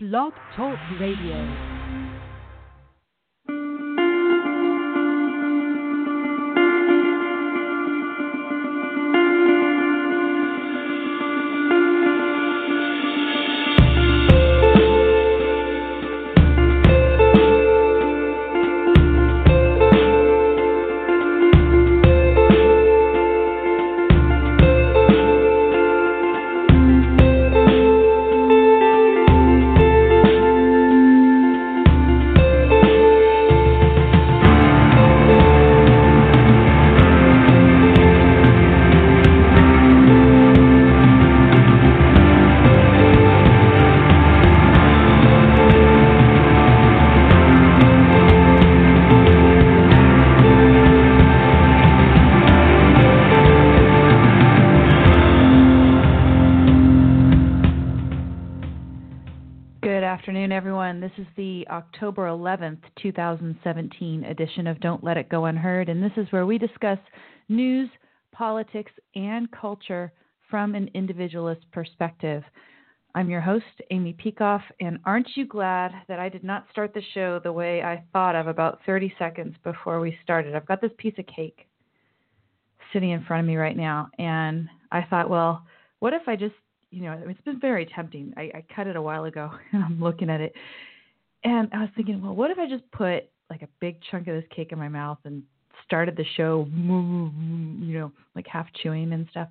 Blog Talk Radio. 7th, 2017 edition of Don't Let It Go Unheard. And this is where we discuss news, politics, and culture from an individualist perspective. I'm your host, Amy Peikoff, and aren't you glad that I did not start the show the way I thought of about 30 seconds before we started? I've got this piece of cake sitting in front of me right now, and I thought, well, what if I just, you know, it's been very tempting. I, I cut it a while ago, and I'm looking at it, and I was thinking, well, what if I just put like a big chunk of this cake in my mouth and started the show, you know, like half chewing and stuff.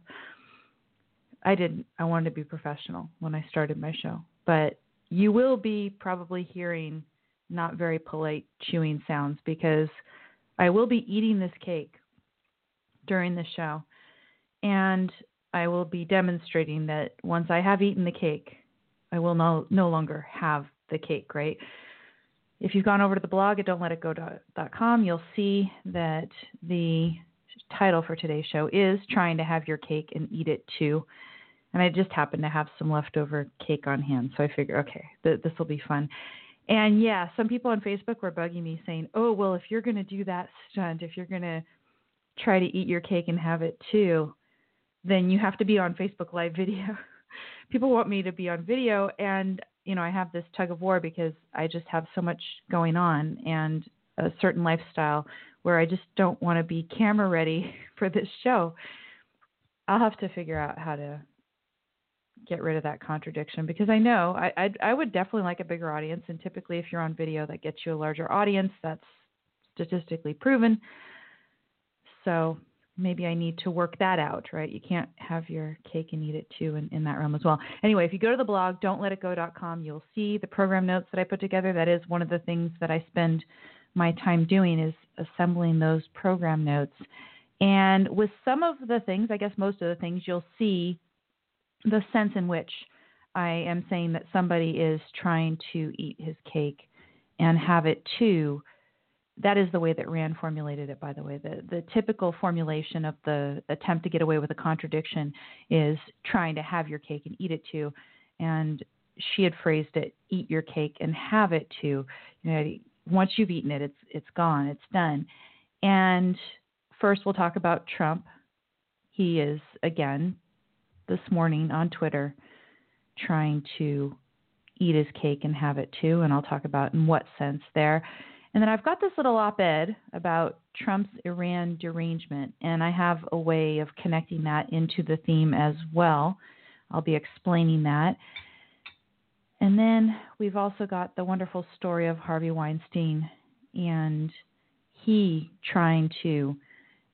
I didn't. I wanted to be professional when I started my show. But you will be probably hearing not very polite chewing sounds because I will be eating this cake during the show. And I will be demonstrating that once I have eaten the cake, I will no, no longer have the cake, right? If you've gone over to the blog at don'tletitgo.com, you'll see that the title for today's show is Trying to Have Your Cake and Eat It Too. And I just happened to have some leftover cake on hand, so I figure, okay, th- this will be fun. And yeah, some people on Facebook were bugging me saying, oh, well, if you're going to do that stunt, if you're going to try to eat your cake and have it too, then you have to be on Facebook Live video. People want me to be on video, and you know I have this tug of war because I just have so much going on and a certain lifestyle where I just don't want to be camera ready for this show. I'll have to figure out how to get rid of that contradiction because I know I I'd, I would definitely like a bigger audience, and typically if you're on video, that gets you a larger audience. That's statistically proven. So maybe I need to work that out, right? You can't have your cake and eat it too in, in that realm as well. Anyway, if you go to the blog, don'tletitgo.com, you'll see the program notes that I put together. That is one of the things that I spend my time doing is assembling those program notes. And with some of the things, I guess most of the things, you'll see the sense in which I am saying that somebody is trying to eat his cake and have it too that is the way that Rand formulated it, by the way. The, the typical formulation of the attempt to get away with a contradiction is trying to have your cake and eat it too. And she had phrased it, eat your cake and have it too. You know, once you've eaten it, it's, it's gone, it's done. And first, we'll talk about Trump. He is, again, this morning on Twitter, trying to eat his cake and have it too. And I'll talk about in what sense there. And then I've got this little op ed about Trump's Iran derangement, and I have a way of connecting that into the theme as well. I'll be explaining that. And then we've also got the wonderful story of Harvey Weinstein and he trying to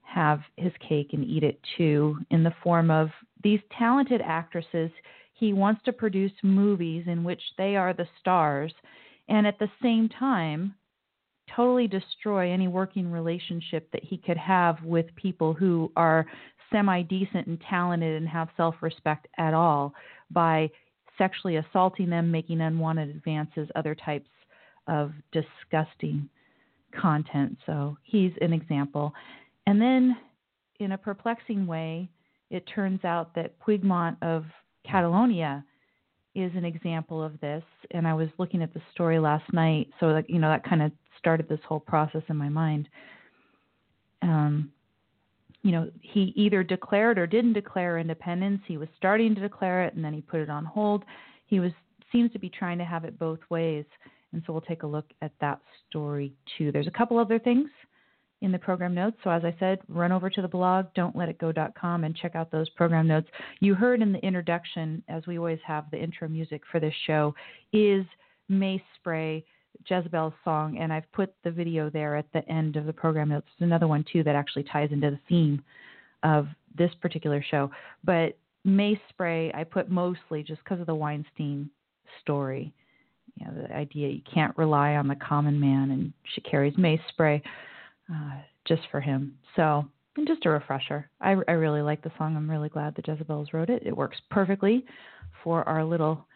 have his cake and eat it too in the form of these talented actresses. He wants to produce movies in which they are the stars, and at the same time, totally destroy any working relationship that he could have with people who are semi decent and talented and have self respect at all by sexually assaulting them, making unwanted advances, other types of disgusting content. So he's an example. And then, in a perplexing way, it turns out that Puigdemont of Catalonia is an example of this. And I was looking at the story last night, so that you know that kind of started this whole process in my mind. Um, you know, he either declared or didn't declare independence. He was starting to declare it, and then he put it on hold. He was seems to be trying to have it both ways. And so we'll take a look at that story too. There's a couple other things in the program notes. So as I said, run over to the blog, don'tletitgo.com, and check out those program notes. You heard in the introduction, as we always have the intro music for this show, is Mace Spray, Jezabel's song, and I've put the video there at the end of the program It's another one too that actually ties into the theme of this particular show. But Mace Spray, I put mostly just because of the Weinstein story. You know, the idea you can't rely on the common man, and she carries mace spray uh, just for him. So, and just a refresher. I, I really like the song. I'm really glad the Jezabels wrote it. It works perfectly for our little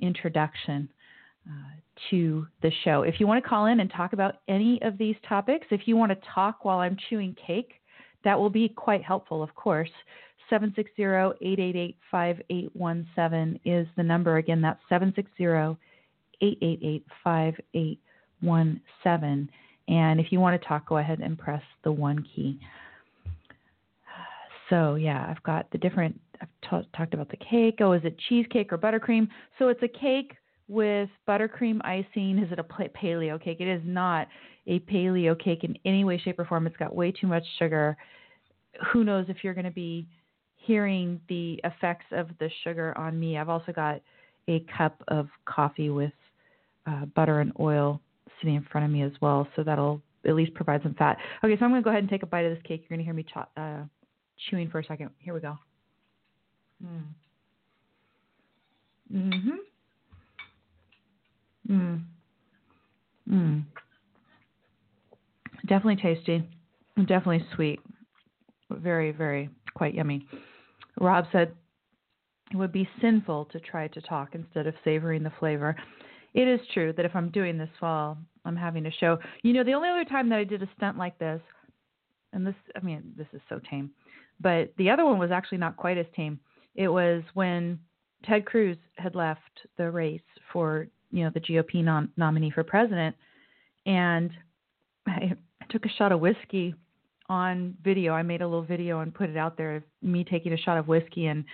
introduction uh, to the show. If you want to call in and talk about any of these topics, if you want to talk while I'm chewing cake, that will be quite helpful, of course. 760-888-5817 is the number. Again, that's 760-888-5817. And if you want to talk, go ahead and press the one key. So, yeah, I've got the different, I've t- talked about the cake. Oh, is it cheesecake or buttercream? So it's a cake with buttercream icing. Is it a paleo cake? It is not a paleo cake in any way, shape, or form. It's got way too much sugar. Who knows if you're going to be hearing the effects of the sugar on me. I've also got a cup of coffee with uh, butter and oil sitting in front of me as well, so that'll at least provide some fat. Okay, so I'm going to go ahead and take a bite of this cake. You're going to hear me uh, chewing for a second. Here we go. Mm. Mhm. Mm. Mm. Definitely tasty. Definitely sweet. Very, very quite yummy. Rob said it would be sinful to try to talk instead of savoring the flavor. It is true that if I'm doing this while I'm having a show, you know, the only other time that I did a stunt like this, and this, I mean, this is so tame, but the other one was actually not quite as tame. It was when Ted Cruz had left the race for, you know, the GOP nom- nominee for president, and I, took a shot of whiskey on video. I made a little video and put it out there of me taking a shot of whiskey and,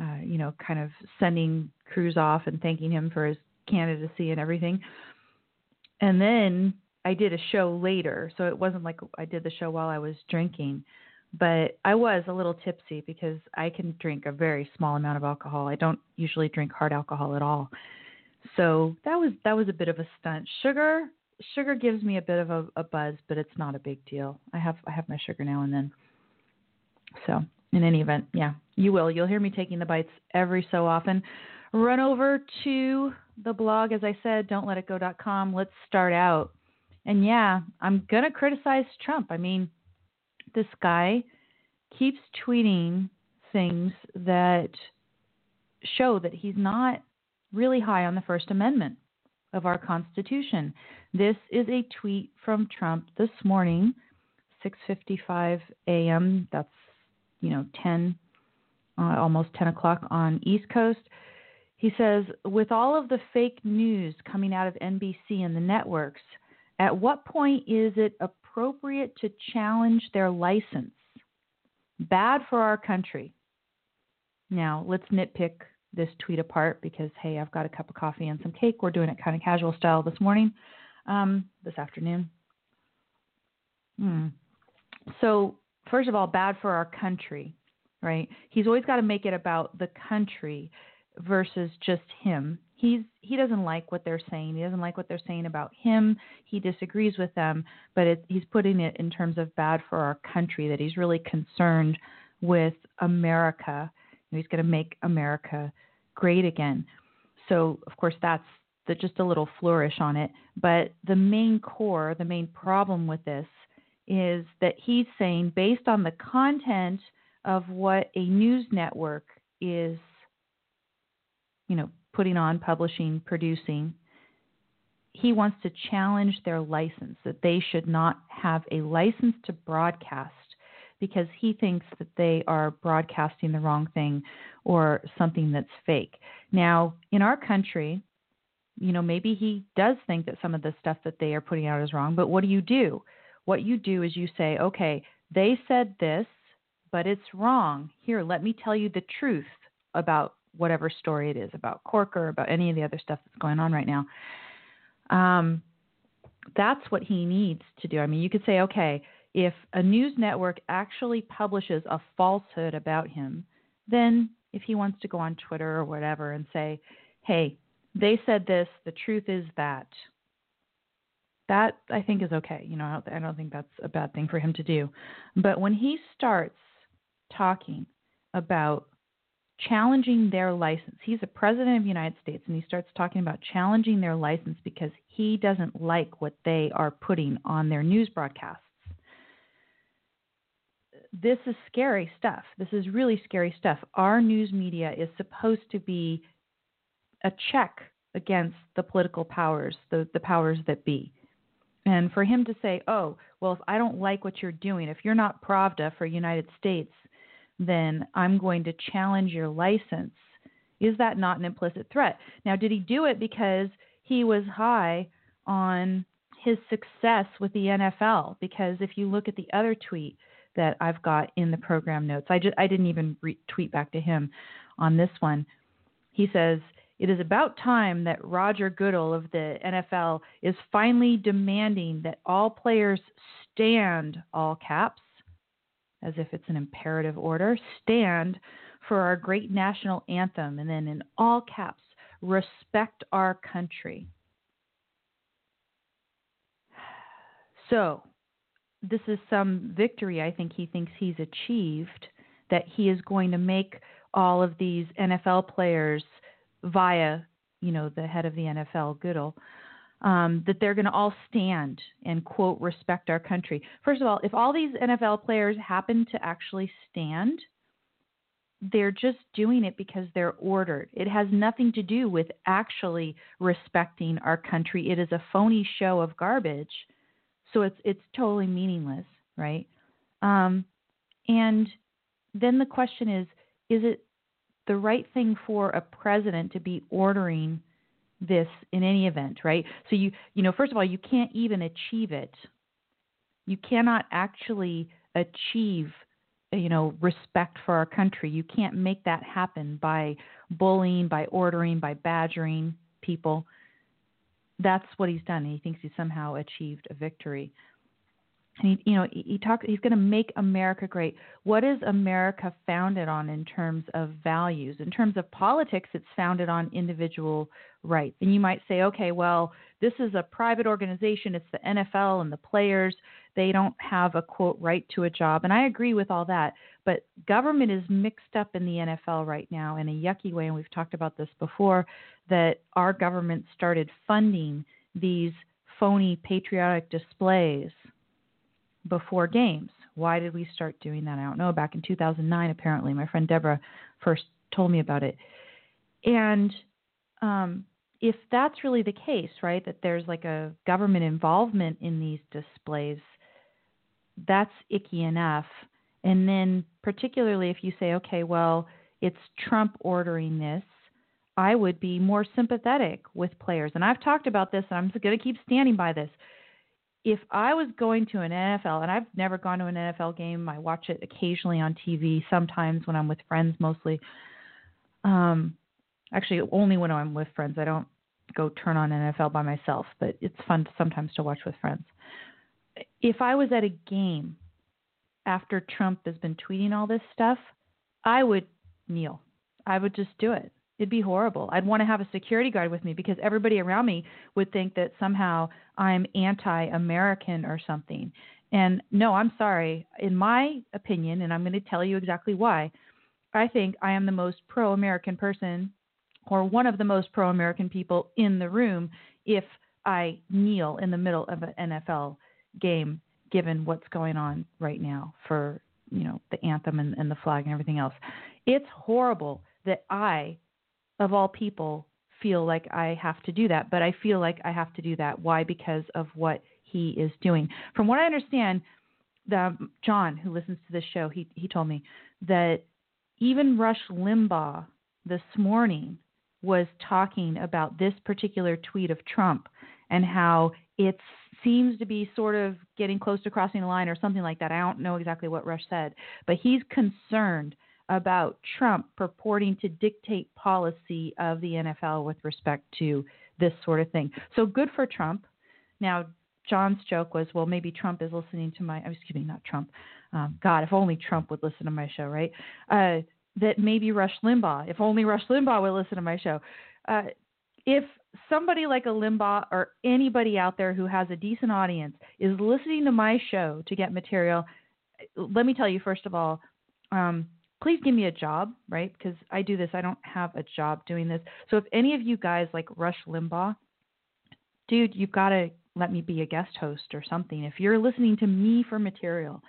uh, you know, kind of sending Cruz off and thanking him for his candidacy and everything. And then I did a show later, so it wasn't like I did the show while I was drinking, but I was a little tipsy because I can drink a very small amount of alcohol. I don't usually drink hard alcohol at all. So that was that was a bit of a stunt. Sugar sugar gives me a bit of a, a buzz, but it's not a big deal. I have I have my sugar now and then. So in any event, yeah, you will. You'll hear me taking the bites every so often. Run over to the blog, as I said, don'tletitgo.com. Let's start out. And yeah, I'm gonna criticize Trump. I mean, this guy keeps tweeting things that show that he's not really high on the First Amendment of our Constitution. This is a tweet from Trump this morning, 6:55 a.m. That's you know 10, uh, almost 10 o'clock on East Coast. He says, with all of the fake news coming out of NBC and the networks, at what point is it appropriate to challenge their license? Bad for our country. Now, let's nitpick this tweet apart because, hey, I've got a cup of coffee and some cake. We're doing it kind of casual style this morning um, this afternoon. Hmm. So, first of all, bad for our country, right? He's always got to make it about the country versus just him. He's he doesn't like what they're saying. He doesn't like what they're saying about him. He disagrees with them, but it, he's putting it in terms of bad for our country. That he's really concerned with America. He's going to make America great again. So, of course, that's the, just a little flourish on it. But the main core, the main problem with this is that he's saying, based on the content of what a news network is, you know, putting on, publishing, producing, he wants to challenge their license, that they should not have a license to broadcast because he thinks that they are broadcasting the wrong thing or something that's fake. Now, in our country, you know, maybe he does think that some of the stuff that they are putting out is wrong, but what do you do? What you do is you say, okay, they said this, but it's wrong. Here, let me tell you the truth about whatever story it is about Corker, about any of the other stuff that's going on right now. Um, that's what he needs to do. I mean, you could say, okay, if a news network actually publishes a falsehood about him, then if he wants to go on Twitter or whatever and say, hey, they said this, the truth is that. That I think is okay. You know, I don't, I don't think that's a bad thing for him to do. But when he starts talking about challenging their license. He's a president of the United States and he starts talking about challenging their license because he doesn't like what they are putting on their news broadcasts. This is scary stuff. This is really scary stuff. Our news media is supposed to be a check against the political powers, the, the powers that be. And for him to say, oh, well, if I don't like what you're doing, if you're not Pravda for United States, then I'm going to challenge your license. Is that not an implicit threat? Now, did he do it because he was high on his success with the NFL? Because if you look at the other tweet that I've got in the program notes, I just I didn't even re- tweet back to him on this one. He says it is about time that Roger Goodell of the NFL is finally demanding that all players stand all caps as if it's an imperative order, stand for our great national anthem, and then in all caps, respect our country. So, this is some victory I think he thinks he's achieved that he is going to make all of these NFL players via, you know, the head of the NFL, Goodell, um, that they're going to all stand and quote respect our country. First of all, if all these NFL players happen to actually stand, they're just doing it because they're ordered. It has nothing to do with actually respecting our country. It is a phony show of garbage, so it's it's totally meaningless, right? Um, and then the question is: Is it the right thing for a president to be ordering? this in any event, right? So you you know, first of all, you can't even achieve it. You cannot actually achieve you know respect for our country. You can't make that happen by bullying, by ordering, by badgering people. That's what he's done. He thinks he somehow achieved a victory. And he, you know, he, he talk, He's going to make America great. What is America founded on in terms of values? In terms of politics, it's founded on individual rights. And you might say, okay, well, this is a private organization. It's the NFL and the players. They don't have a quote right to a job. And I agree with all that. But government is mixed up in the NFL right now in a yucky way. And we've talked about this before that our government started funding these phony patriotic displays before games. Why did we start doing that? I don't know. Back in 2009, apparently, my friend Deborah first told me about it. And um, if that's really the case, right, that there's like a government involvement in these displays, that's icky enough. And then, particularly if you say, okay, well, it's Trump ordering this, I would be more sympathetic with players. And I've talked about this, and I'm going to keep standing by this. If I was going to an NFL, and I've never gone to an NFL game, I watch it occasionally on TV, sometimes when I'm with friends mostly. Um, actually, only when I'm with friends. I don't go turn on NFL by myself, but it's fun sometimes to watch with friends. If I was at a game after Trump has been tweeting all this stuff, I would kneel. I would just do it. It'd be horrible. I'd want to have a security guard with me because everybody around me would think that somehow I'm anti American or something. And no, I'm sorry. In my opinion, and I'm going to tell you exactly why, I think I am the most pro American person or one of the most pro American people in the room if I kneel in the middle of an NFL game, given what's going on right now for you know the anthem and, and the flag and everything else. It's horrible that I, of all people, feel like I have to do that, but I feel like I have to do that. Why? Because of what he is doing. From what I understand, the um, John who listens to this show, he he told me that even Rush Limbaugh this morning was talking about this particular tweet of Trump and how it seems to be sort of getting close to crossing the line or something like that. I don't know exactly what Rush said, but he's concerned about Trump purporting to dictate policy of the NFL with respect to this sort of thing. So good for Trump. Now, John's joke was, well, maybe Trump is listening to my, excuse me, not Trump. Um, God, if only Trump would listen to my show, right? Uh, that maybe Rush Limbaugh, if only Rush Limbaugh would listen to my show. Uh, if somebody like a Limbaugh or anybody out there who has a decent audience is listening to my show to get material, let me tell you, first of all, um, please give me a job, right? Because I do this. I don't have a job doing this. So if any of you guys like Rush Limbaugh, dude, you've got to let me be a guest host or something. If you're listening to me for material,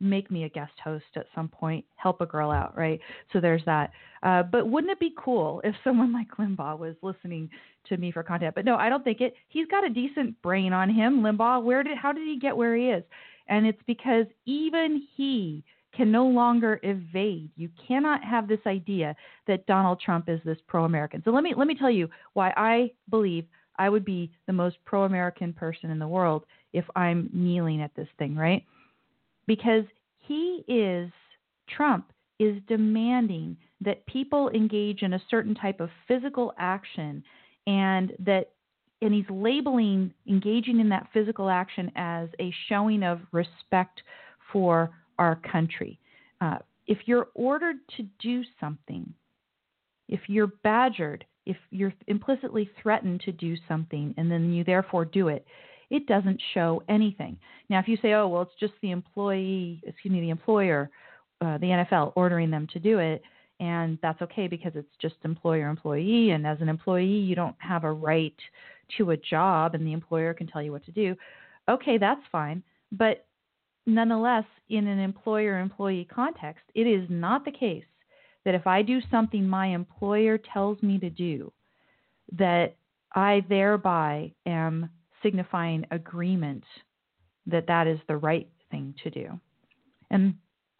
make me a guest host at some point, help a girl out, right? So there's that. Uh, but wouldn't it be cool if someone like Limbaugh was listening to me for content? But no, I don't think it. He's got a decent brain on him, Limbaugh. Where did how did he get where he is? And it's because even he can no longer evade. You cannot have this idea that Donald Trump is this pro-American. So let me let me tell you why I believe I would be the most pro-American person in the world if I'm kneeling at this thing, right? Because he is Trump is demanding that people engage in a certain type of physical action and that and he's labeling engaging in that physical action as a showing of respect for our country. Uh, if you're ordered to do something, if you're badgered, if you're implicitly threatened to do something and then you therefore do it, it doesn't show anything. Now, if you say, oh, well, it's just the employee, excuse me, the employer, uh, the NFL ordering them to do it, and that's okay because it's just employer employee, and as an employee, you don't have a right to a job, and the employer can tell you what to do. Okay, that's fine. But nonetheless, in an employer employee context, it is not the case that if I do something my employer tells me to do, that I thereby am signifying agreement that that is the right thing to do. And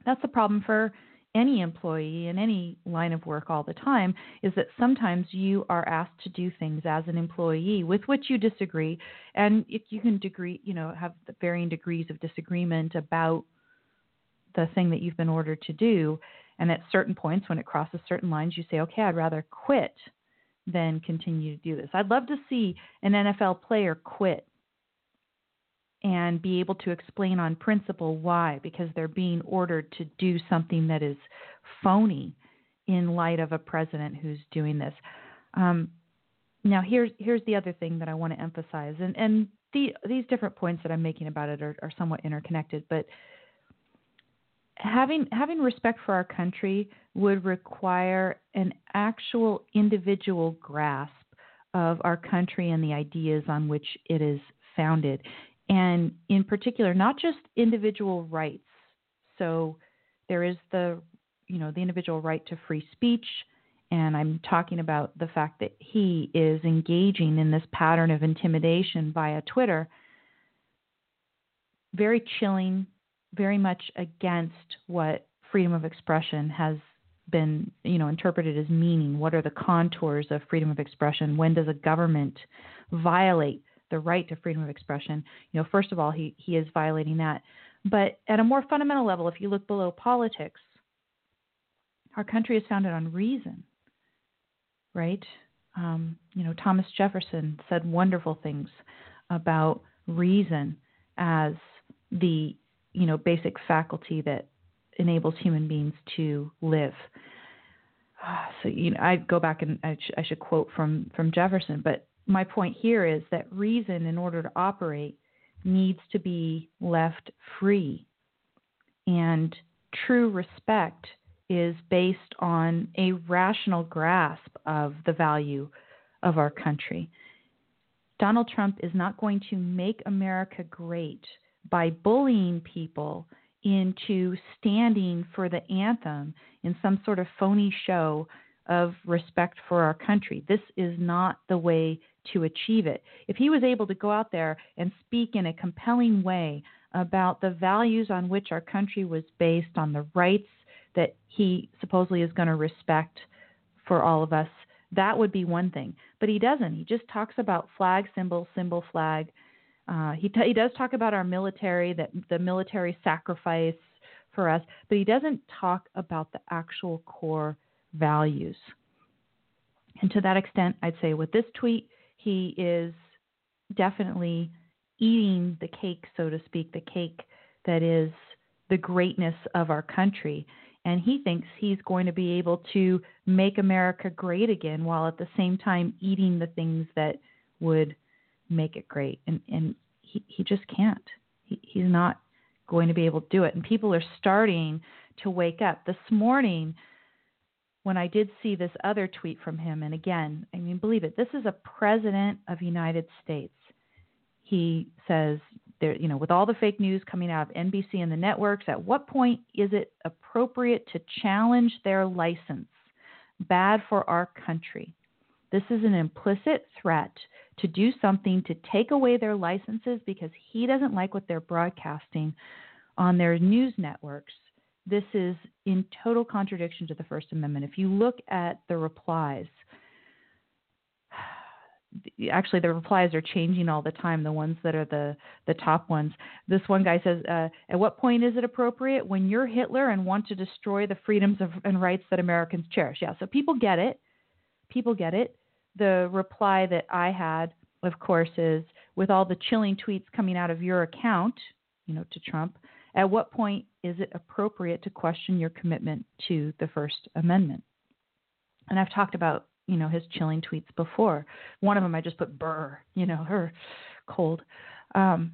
that's a problem for any employee in any line of work all the time is that sometimes you are asked to do things as an employee with which you disagree. And if you can degree you know have varying degrees of disagreement about the thing that you've been ordered to do and at certain points when it crosses certain lines you say okay I'd rather quit than continue to do this. I'd love to see an NFL player quit and be able to explain on principle why, because they're being ordered to do something that is phony in light of a president who's doing this. Um, now, here's here's the other thing that I want to emphasize, and and the, these different points that I'm making about it are, are somewhat interconnected, but having having respect for our country would require an actual individual grasp of our country and the ideas on which it is founded and in particular, not just individual rights. So there is the, you know, the individual right to free speech, and I'm talking about the fact that he is engaging in this pattern of intimidation via Twitter. Very chilling, very much against what freedom of expression has been, you know, interpreted as meaning. What are the contours of freedom of expression? When does a government violate the right to freedom of expression, you know, first of all, he, he is violating that. But at a more fundamental level, if you look below politics, our country is founded on reason, right? Um, you know, Thomas Jefferson said wonderful things about reason as the, you know, basic faculty that enables human beings to live. So you know, I go back and I, sh- I should quote from from Jefferson, but my point here is that reason, in order to operate, needs to be left free. And true respect is based on a rational grasp of the value of our country. Donald Trump is not going to make America great by bullying people into standing for the anthem in some sort of phony show of respect for our country. This is not the way to achieve it. If he was able to go out there and speak in a compelling way about the values on which our country was based, on the rights that he supposedly is going to respect for all of us, that would be one thing. But he doesn't. He just talks about flag symbol, symbol flag. Uh, he, t- he does talk about our military, that the military sacrifice for us, but he doesn't talk about the actual core values. And to that extent, I'd say with this tweet, he is definitely eating the cake, so to speak, the cake that is the greatness of our country. And he thinks he's going to be able to make America great again while at the same time eating the things that would make it great. And, and he, he just can't. He, he's not going to be able to do it. And people are starting to wake up. This morning, when I did see this other tweet from him, and again, I mean, believe it, this is a president of United States. He says, there, you know, with all the fake news coming out of NBC and the networks, at what point is it appropriate to challenge their license? Bad for our country. This is an implicit threat to do something to take away their licenses because he doesn't like what they're broadcasting on their news networks this is in total contradiction to the First Amendment. If you look at the replies, actually the replies are changing all the time the ones that are the the top ones. This one guy says uh, at what point is it appropriate when you're hitler and want to destroy the freedoms of, and rights that americans cherish? Yeah so people get it. People get it. The reply that i had of course is with all the chilling tweets coming out of your account you know to trump at what point is it appropriate to question your commitment to the First Amendment? And I've talked about, you know, his chilling tweets before. One of them I just put burr, you know, her cold. Um,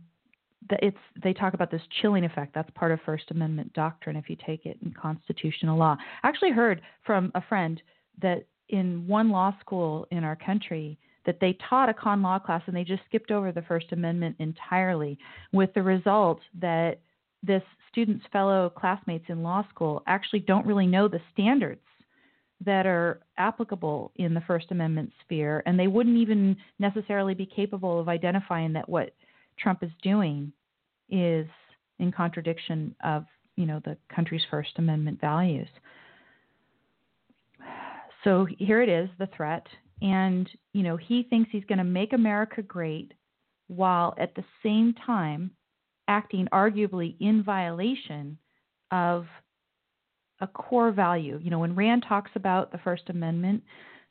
it's they talk about this chilling effect. That's part of First Amendment doctrine if you take it in constitutional law. I actually heard from a friend that in one law school in our country that they taught a con law class and they just skipped over the First Amendment entirely, with the result that this student's fellow classmates in law school actually don't really know the standards that are applicable in the First Amendment sphere, and they wouldn't even necessarily be capable of identifying that what Trump is doing is in contradiction of you know the country's First Amendment values. So here it is, the threat, and you know he thinks he's going to make America great, while at the same time acting arguably in violation of a core value. You know, when Rand talks about the First Amendment,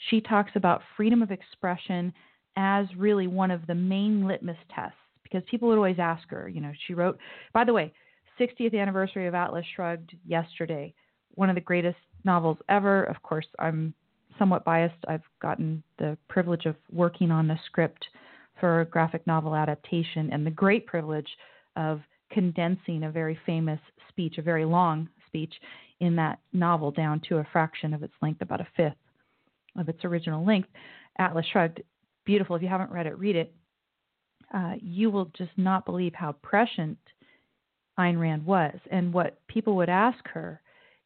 she talks about freedom of expression as really one of the main litmus tests because people would always ask her, you know, she wrote, by the way, 60th anniversary of Atlas Shrugged yesterday, one of the greatest novels ever. Of course, I'm somewhat biased. I've gotten the privilege of working on the script for a graphic novel adaptation and the great privilege of condensing a very famous speech, a very long speech, in that novel down to a fraction of its length, about a fifth of its original length. Atlas Shrugged, beautiful. If you haven't read it, read it. Uh, you will just not believe how prescient Ayn Rand was. And what people would ask her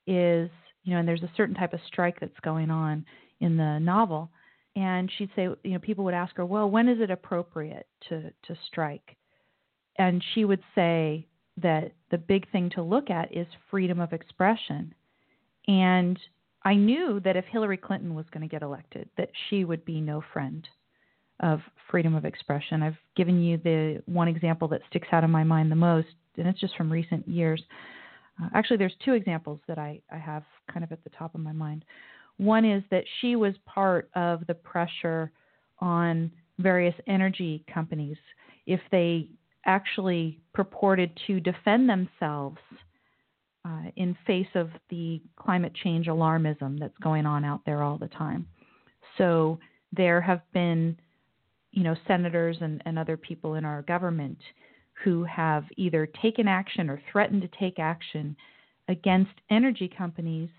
is, you know, and there's a certain type of strike that's going on in the novel, and she'd say, you know, people would ask her, well, when is it appropriate to to strike? And she would say that the big thing to look at is freedom of expression. And I knew that if Hillary Clinton was going to get elected, that she would be no friend of freedom of expression. I've given you the one example that sticks out in my mind the most, and it's just from recent years. Uh, actually, there's two examples that I, I have kind of at the top of my mind. One is that she was part of the pressure on various energy companies if they actually purported to defend themselves uh, in face of the climate change alarmism that's going on out there all the time. So there have been, you know, senators and, and other people in our government who have either taken action or threatened to take action against energy companies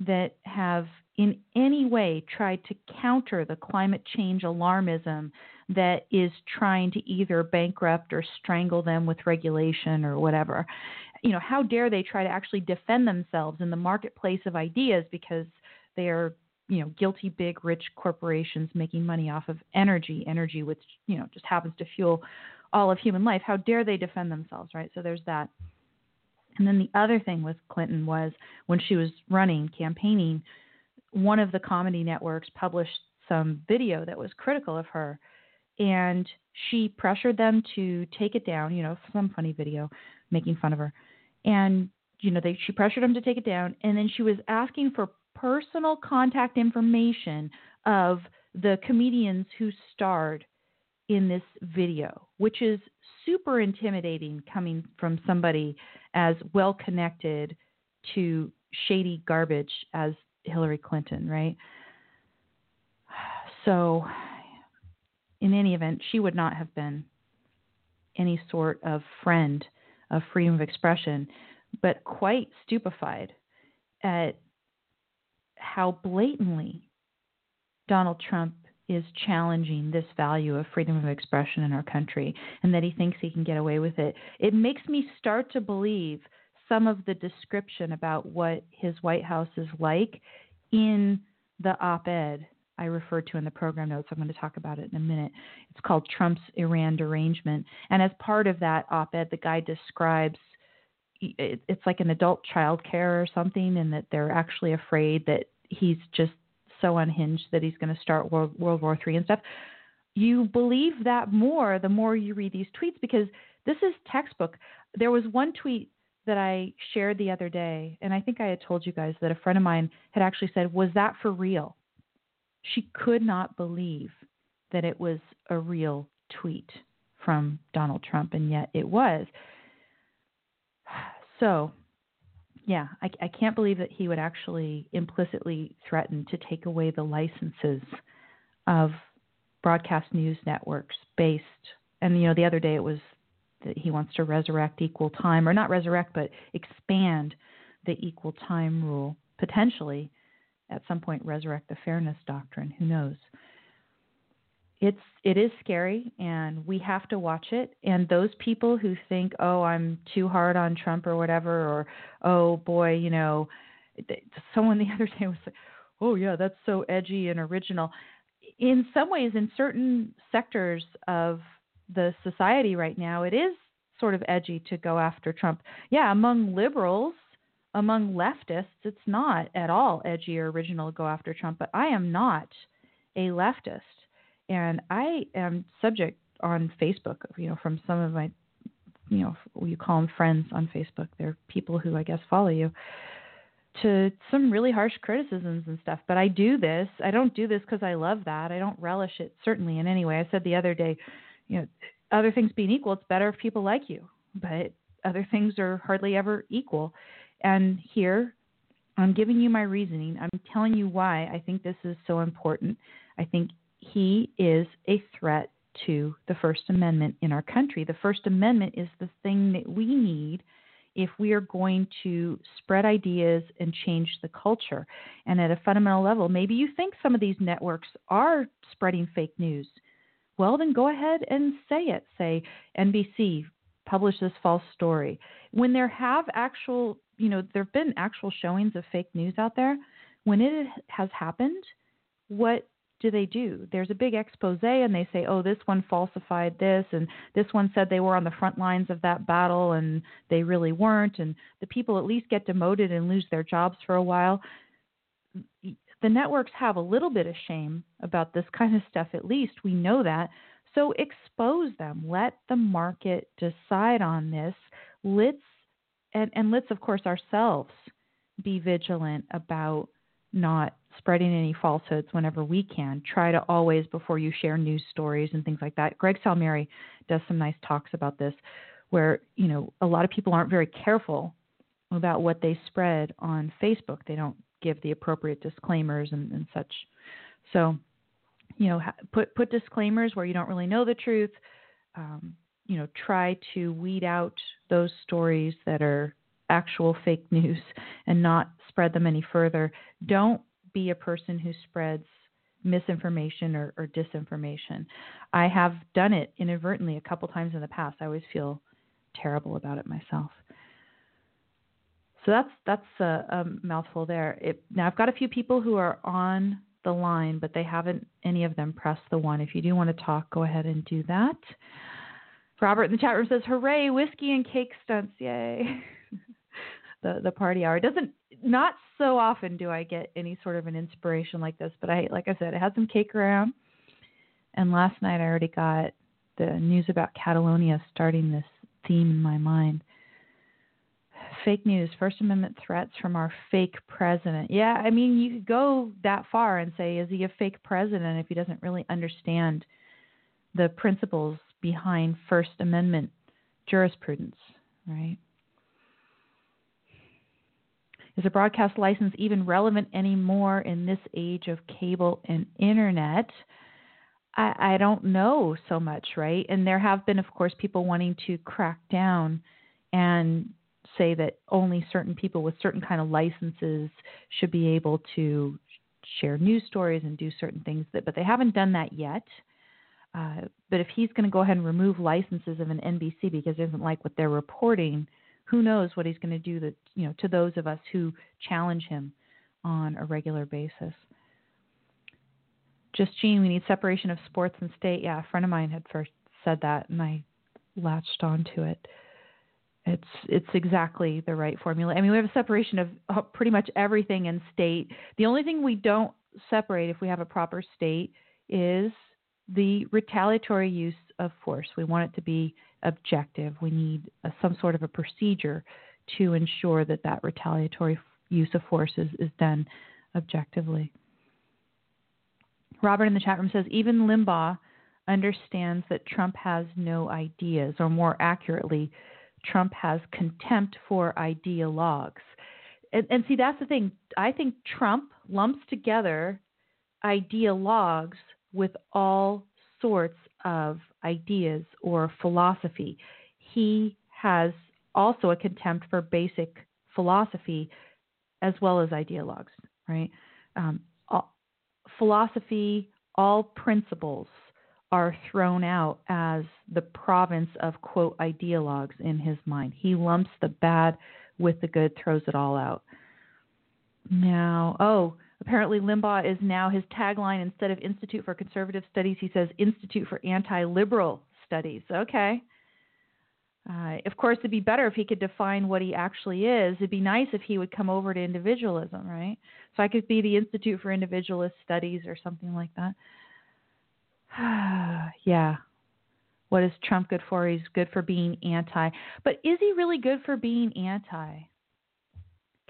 that have in any way tried to counter the climate change alarmism that is trying to either bankrupt or strangle them with regulation or whatever. You know, how dare they try to actually defend themselves in the marketplace of ideas because they are, you know, guilty big rich corporations making money off of energy, energy which, you know, just happens to fuel all of human life. How dare they defend themselves, right? So there's that. And then the other thing with Clinton was when she was running, campaigning, one of the comedy networks published some video that was critical of her and she pressured them to take it down, you know, some funny video making fun of her. And you know, they she pressured them to take it down, and then she was asking for personal contact information of the comedians who starred in this video, which is super intimidating coming from somebody as well connected to shady garbage as Hillary Clinton, right? So, in any event, she would not have been any sort of friend of freedom of expression, but quite stupefied at how blatantly Donald Trump is challenging this value of freedom of expression in our country and that he thinks he can get away with it. It makes me start to believe some of the description about what his White House is like in the op ed I referred to in the program notes. I'm going to talk about it in a minute. It's called Trump's Iran derangement. And as part of that op ed, the guy describes it's like an adult child care or something, and that they're actually afraid that he's just so unhinged that he's going to start World, World War III and stuff. You believe that more the more you read these tweets because this is textbook. There was one tweet that I shared the other day, and I think I had told you guys that a friend of mine had actually said, Was that for real? She could not believe that it was a real tweet from Donald Trump, and yet it was. So, yeah, I, I can't believe that he would actually implicitly threaten to take away the licenses of broadcast news networks based. And you know, the other day it was that he wants to resurrect equal time, or not resurrect, but expand the equal time rule potentially at some point resurrect the fairness doctrine. Who knows? It's it is scary, and we have to watch it. And those people who think, "Oh, I'm too hard on Trump" or whatever, or "Oh boy, you know," someone the other day was like, "Oh yeah, that's so edgy and original." In some ways, in certain sectors of the society right now, it is sort of edgy to go after Trump. Yeah, among liberals, among leftists, it's not at all edgy or original to go after Trump, but I am not a leftist. And I am subject on Facebook, you know, from some of my, you know, you call them friends on Facebook. They're people who I guess follow you to some really harsh criticisms and stuff. But I do this. I don't do this because I love that. I don't relish it certainly in any way. I said the other day, you know, other things being equal, it's better if people like you. But other things are hardly ever equal. And here, I'm giving you my reasoning. I'm telling you why I think this is so important. I think he is a threat to the First Amendment in our country. The First Amendment is the thing that we need if we are going to spread ideas and change the culture. And at a fundamental level, maybe you think some of these networks are spreading fake news. Well, then go ahead and say it. Say, NBC, publish this false story. When there have actual you know, there have been actual showings of fake news out there. When it has happened, what do they do? There's a big expose and they say, oh, this one falsified this, and this one said they were on the front lines of that battle and they really weren't. And the people at least get demoted and lose their jobs for a while. The networks have a little bit of shame about this kind of stuff, at least. We know that. So expose them. Let the market decide on this. Let's and, and let's of course ourselves be vigilant about not spreading any falsehoods whenever we can. Try to always, before you share news stories and things like that. Greg Salmieri does some nice talks about this, where you know a lot of people aren't very careful about what they spread on Facebook. They don't give the appropriate disclaimers and, and such. So, you know, put put disclaimers where you don't really know the truth. Um, you know, try to weed out those stories that are actual fake news and not spread them any further. Don't be a person who spreads misinformation or, or disinformation. I have done it inadvertently a couple times in the past. I always feel terrible about it myself. So that's that's a, a mouthful there. It, now I've got a few people who are on the line, but they haven't any of them pressed the one. If you do want to talk, go ahead and do that. Robert in the chat room says, "Hooray, whiskey and cake stunts! Yay!" the the party hour doesn't not so often do I get any sort of an inspiration like this, but I like I said, I had some cake around, and last night I already got the news about Catalonia starting this theme in my mind. Fake news, First Amendment threats from our fake president. Yeah, I mean, you could go that far and say, is he a fake president if he doesn't really understand the principles behind First Amendment jurisprudence, right? Is a broadcast license even relevant anymore in this age of cable and internet? I, I don't know so much, right? And there have been, of course, people wanting to crack down and say that only certain people with certain kind of licenses should be able to share news stories and do certain things that but they haven't done that yet uh, but if he's going to go ahead and remove licenses of an NBC because he doesn't like what they're reporting, who knows what he's going to do that you know to those of us who challenge him on a regular basis. Just Gene, we need separation of sports and state. Yeah, a friend of mine had first said that, and I latched onto it. It's it's exactly the right formula. I mean, we have a separation of uh, pretty much everything in state. The only thing we don't separate if we have a proper state is the retaliatory use of force. We want it to be objective. We need a, some sort of a procedure to ensure that that retaliatory use of force is, is done objectively. Robert in the chat room says even Limbaugh understands that Trump has no ideas, or more accurately, Trump has contempt for ideologues. And, and see, that's the thing. I think Trump lumps together ideologues with all sorts of ideas or philosophy. He has also a contempt for basic philosophy as well as ideologues, right? Um, all, philosophy, all principles are thrown out as the province of, quote, ideologues in his mind. He lumps the bad with the good, throws it all out. Now, oh, Apparently, Limbaugh is now his tagline instead of Institute for Conservative Studies, he says Institute for Anti Liberal Studies. Okay. Uh, of course, it'd be better if he could define what he actually is. It'd be nice if he would come over to individualism, right? So I could be the Institute for Individualist Studies or something like that. yeah. What is Trump good for? He's good for being anti. But is he really good for being anti?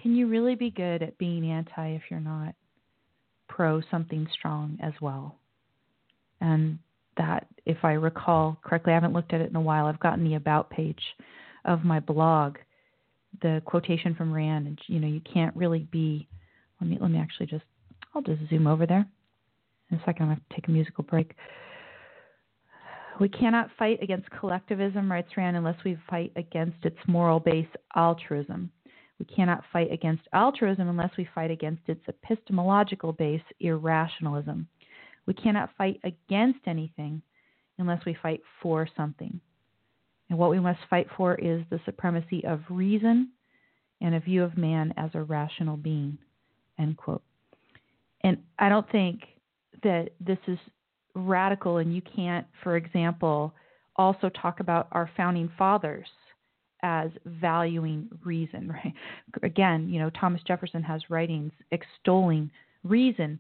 Can you really be good at being anti if you're not pro something strong as well? And that, if I recall correctly, I haven't looked at it in a while. I've gotten the about page of my blog, the quotation from Rand, and you know, you can't really be. Let me let me actually just. I'll just zoom over there. In a second, I'm going to take a musical break. We cannot fight against collectivism, writes Rand, unless we fight against its moral base, altruism. We cannot fight against altruism unless we fight against its epistemological base, irrationalism. We cannot fight against anything unless we fight for something. And what we must fight for is the supremacy of reason and a view of man as a rational being. End quote. And I don't think that this is radical, and you can't, for example, also talk about our founding fathers as valuing reason, right? Again, you know, Thomas Jefferson has writings extolling reason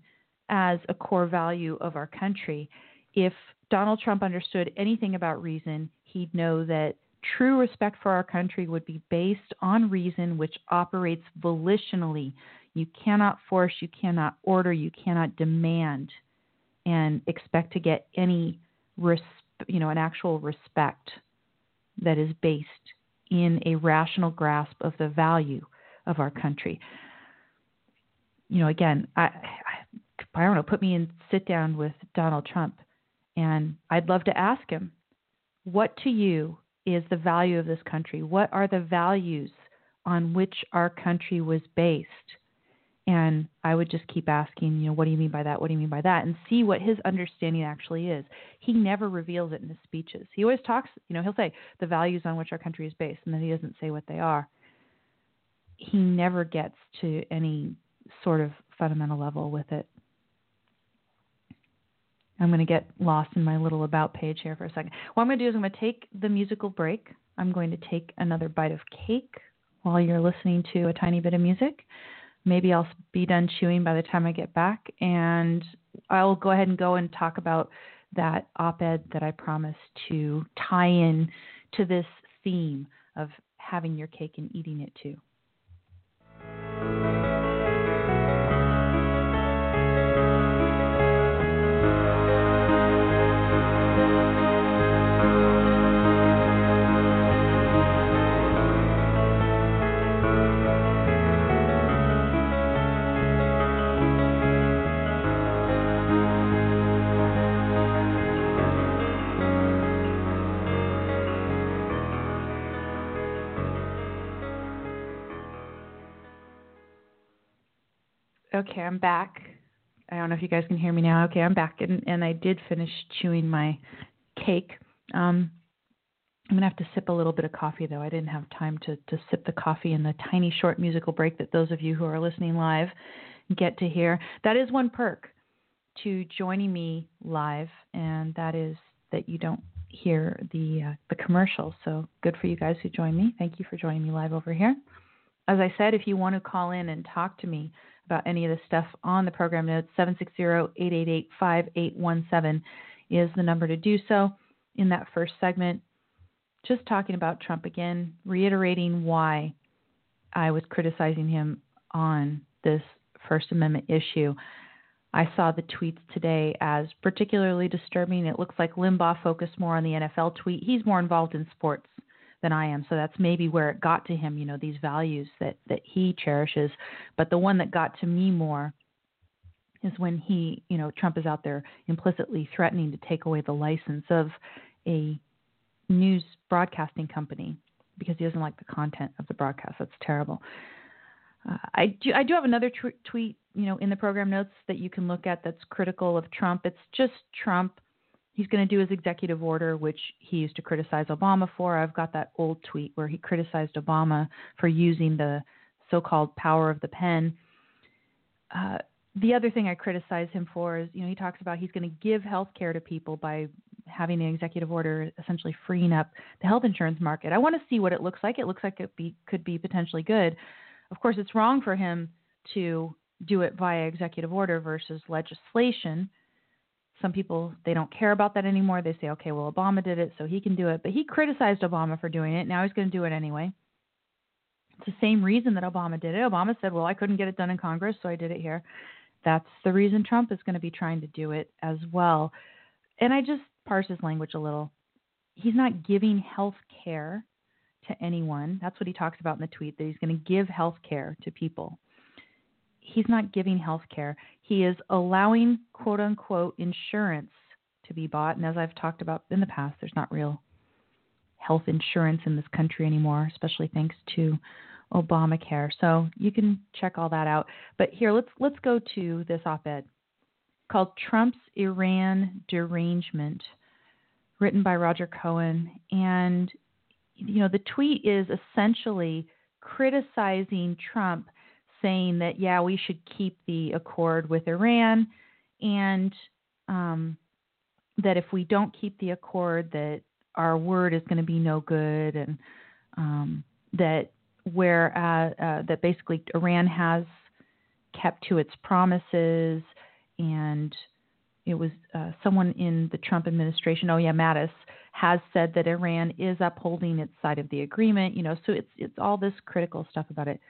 as a core value of our country. If Donald Trump understood anything about reason, he'd know that true respect for our country would be based on reason which operates volitionally. You cannot force, you cannot order, you cannot demand and expect to get any res- you know, an actual respect that is based in a rational grasp of the value of our country. You know, again, I, I, I don't know, put me in sit down with Donald Trump, and I'd love to ask him, what to you is the value of this country? What are the values on which our country was based? And I would just keep asking, you know, what do you mean by that? What do you mean by that? And see what his understanding actually is. He never reveals it in his speeches. He always talks, you know, he'll say the values on which our country is based, and then he doesn't say what they are. He never gets to any sort of fundamental level with it. I'm going to get lost in my little about page here for a second. What I'm going to do is I'm going to take the musical break. I'm going to take another bite of cake while you're listening to a tiny bit of music maybe I'll be done chewing by the time I get back, and I'll go ahead and go and talk about that op-ed that I promised to tie in to this theme of having your cake and eating it too. Okay, I'm back. I don't know if you guys can hear me now. Okay, I'm back, and and I did finish chewing my cake. Um, I'm gonna have to sip a little bit of coffee though. I didn't have time to to sip the coffee in the tiny short musical break that those of you who are listening live get to hear. That is one perk to joining me live, and that is that you don't hear the uh, the commercial. So good for you guys who join me. Thank you for joining me live over here. As I said, if you want to call in and talk to me about any of the stuff on the program notes, 760-888-5817 is the number to do so. In that first segment, just talking about Trump again, reiterating why I was criticizing him on this First Amendment issue. I saw the tweets today as particularly disturbing. It looks like Limbaugh focused more on the NFL tweet. He's more involved in sports than I am, so that's maybe where it got to him, you know, these values that that he cherishes. But the one that got to me more is when he, you know, Trump is out there implicitly threatening to take away the license of a news broadcasting company because he doesn't like the content of the broadcast. That's terrible. Uh, I do I do have another tweet, you know, in the program notes that you can look at that's critical of Trump. It's just Trump. He's going to do his executive order, which he used to criticize Obama for. I've got that old tweet where he criticized Obama for using the so-called power of the pen. Uh, the other thing I criticize him for is, you know, he talks about he's going to give health care to people by having an executive order essentially freeing up the health insurance market. I want to see what it looks like. It looks like it be, could be potentially good. Of course, it's wrong for him to do it via executive order versus legislation. Some people they don't care about that anymore. They say, okay, well Obama did it, so he can do it. But he criticized Obama for doing it. Now he's going to do it anyway. It's the same reason that Obama did it. Obama said, well, I couldn't get it done in Congress, so I did it here. That's the reason Trump is going to be trying to do it as well. And I just parse his language a little. He's not giving health care to anyone. That's what he talks about in the tweet that he's going to give health care to people. He's not giving health care. He is allowing quote unquote insurance to be bought. And as I've talked about in the past, there's not real health insurance in this country anymore, especially thanks to Obamacare. So you can check all that out. But here let's let's go to this op-ed called Trump's Iran Derangement, written by Roger Cohen. And you know, the tweet is essentially criticizing Trump, saying that yeah, we should keep the accord with Iran, and um, that if we don't keep the accord, that our word is going to be no good, and um, that where uh, uh, that basically Iran has kept to its promises, and it was uh, someone in the Trump administration. Oh yeah, Mattis has said that Iran is upholding its side of the agreement. You know, so it's it's all this critical stuff about it.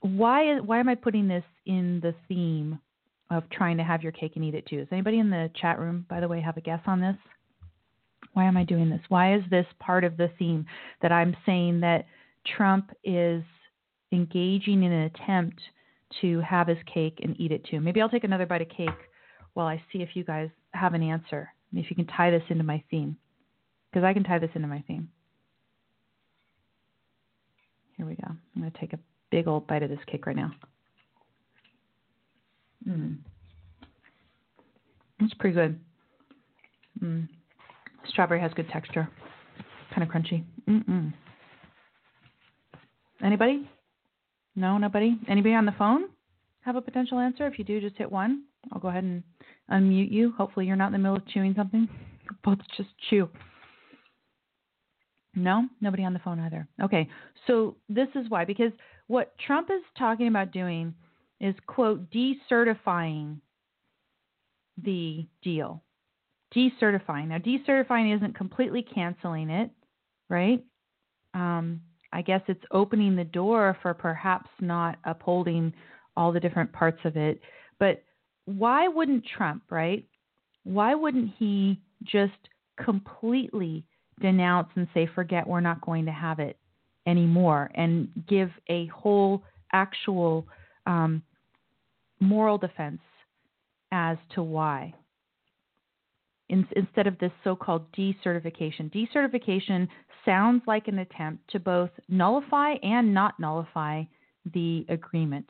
Why why am I putting this in the theme of trying to have your cake and eat it too? Does anybody in the chat room, by the way, have a guess on this? Why am I doing this? Why is this part of the theme that I'm saying that Trump is engaging in an attempt to have his cake and eat it too? Maybe I'll take another bite of cake while I see if you guys have an answer if you can tie this into my theme, because I can tie this into my theme. Here we go. I'm going to take a big old bite of this cake right now. Mm. It's pretty good. Mm. Strawberry has good texture, kind of crunchy. Mm-mm. Anybody? No, nobody. Anybody on the phone have a potential answer? If you do, just hit one. I'll go ahead and unmute you. Hopefully, you're not in the middle of chewing something. Both just chew. No, nobody on the phone either. Okay, so this is why because what Trump is talking about doing is quote decertifying the deal. Decertifying. Now, decertifying isn't completely canceling it, right? Um, I guess it's opening the door for perhaps not upholding all the different parts of it. But why wouldn't Trump, right? Why wouldn't he just completely denounce and say, forget, we're not going to have it anymore, and give a whole actual um, moral defense as to why? In, instead of this so called decertification. Decertification sounds like an attempt to both nullify and not nullify the agreement.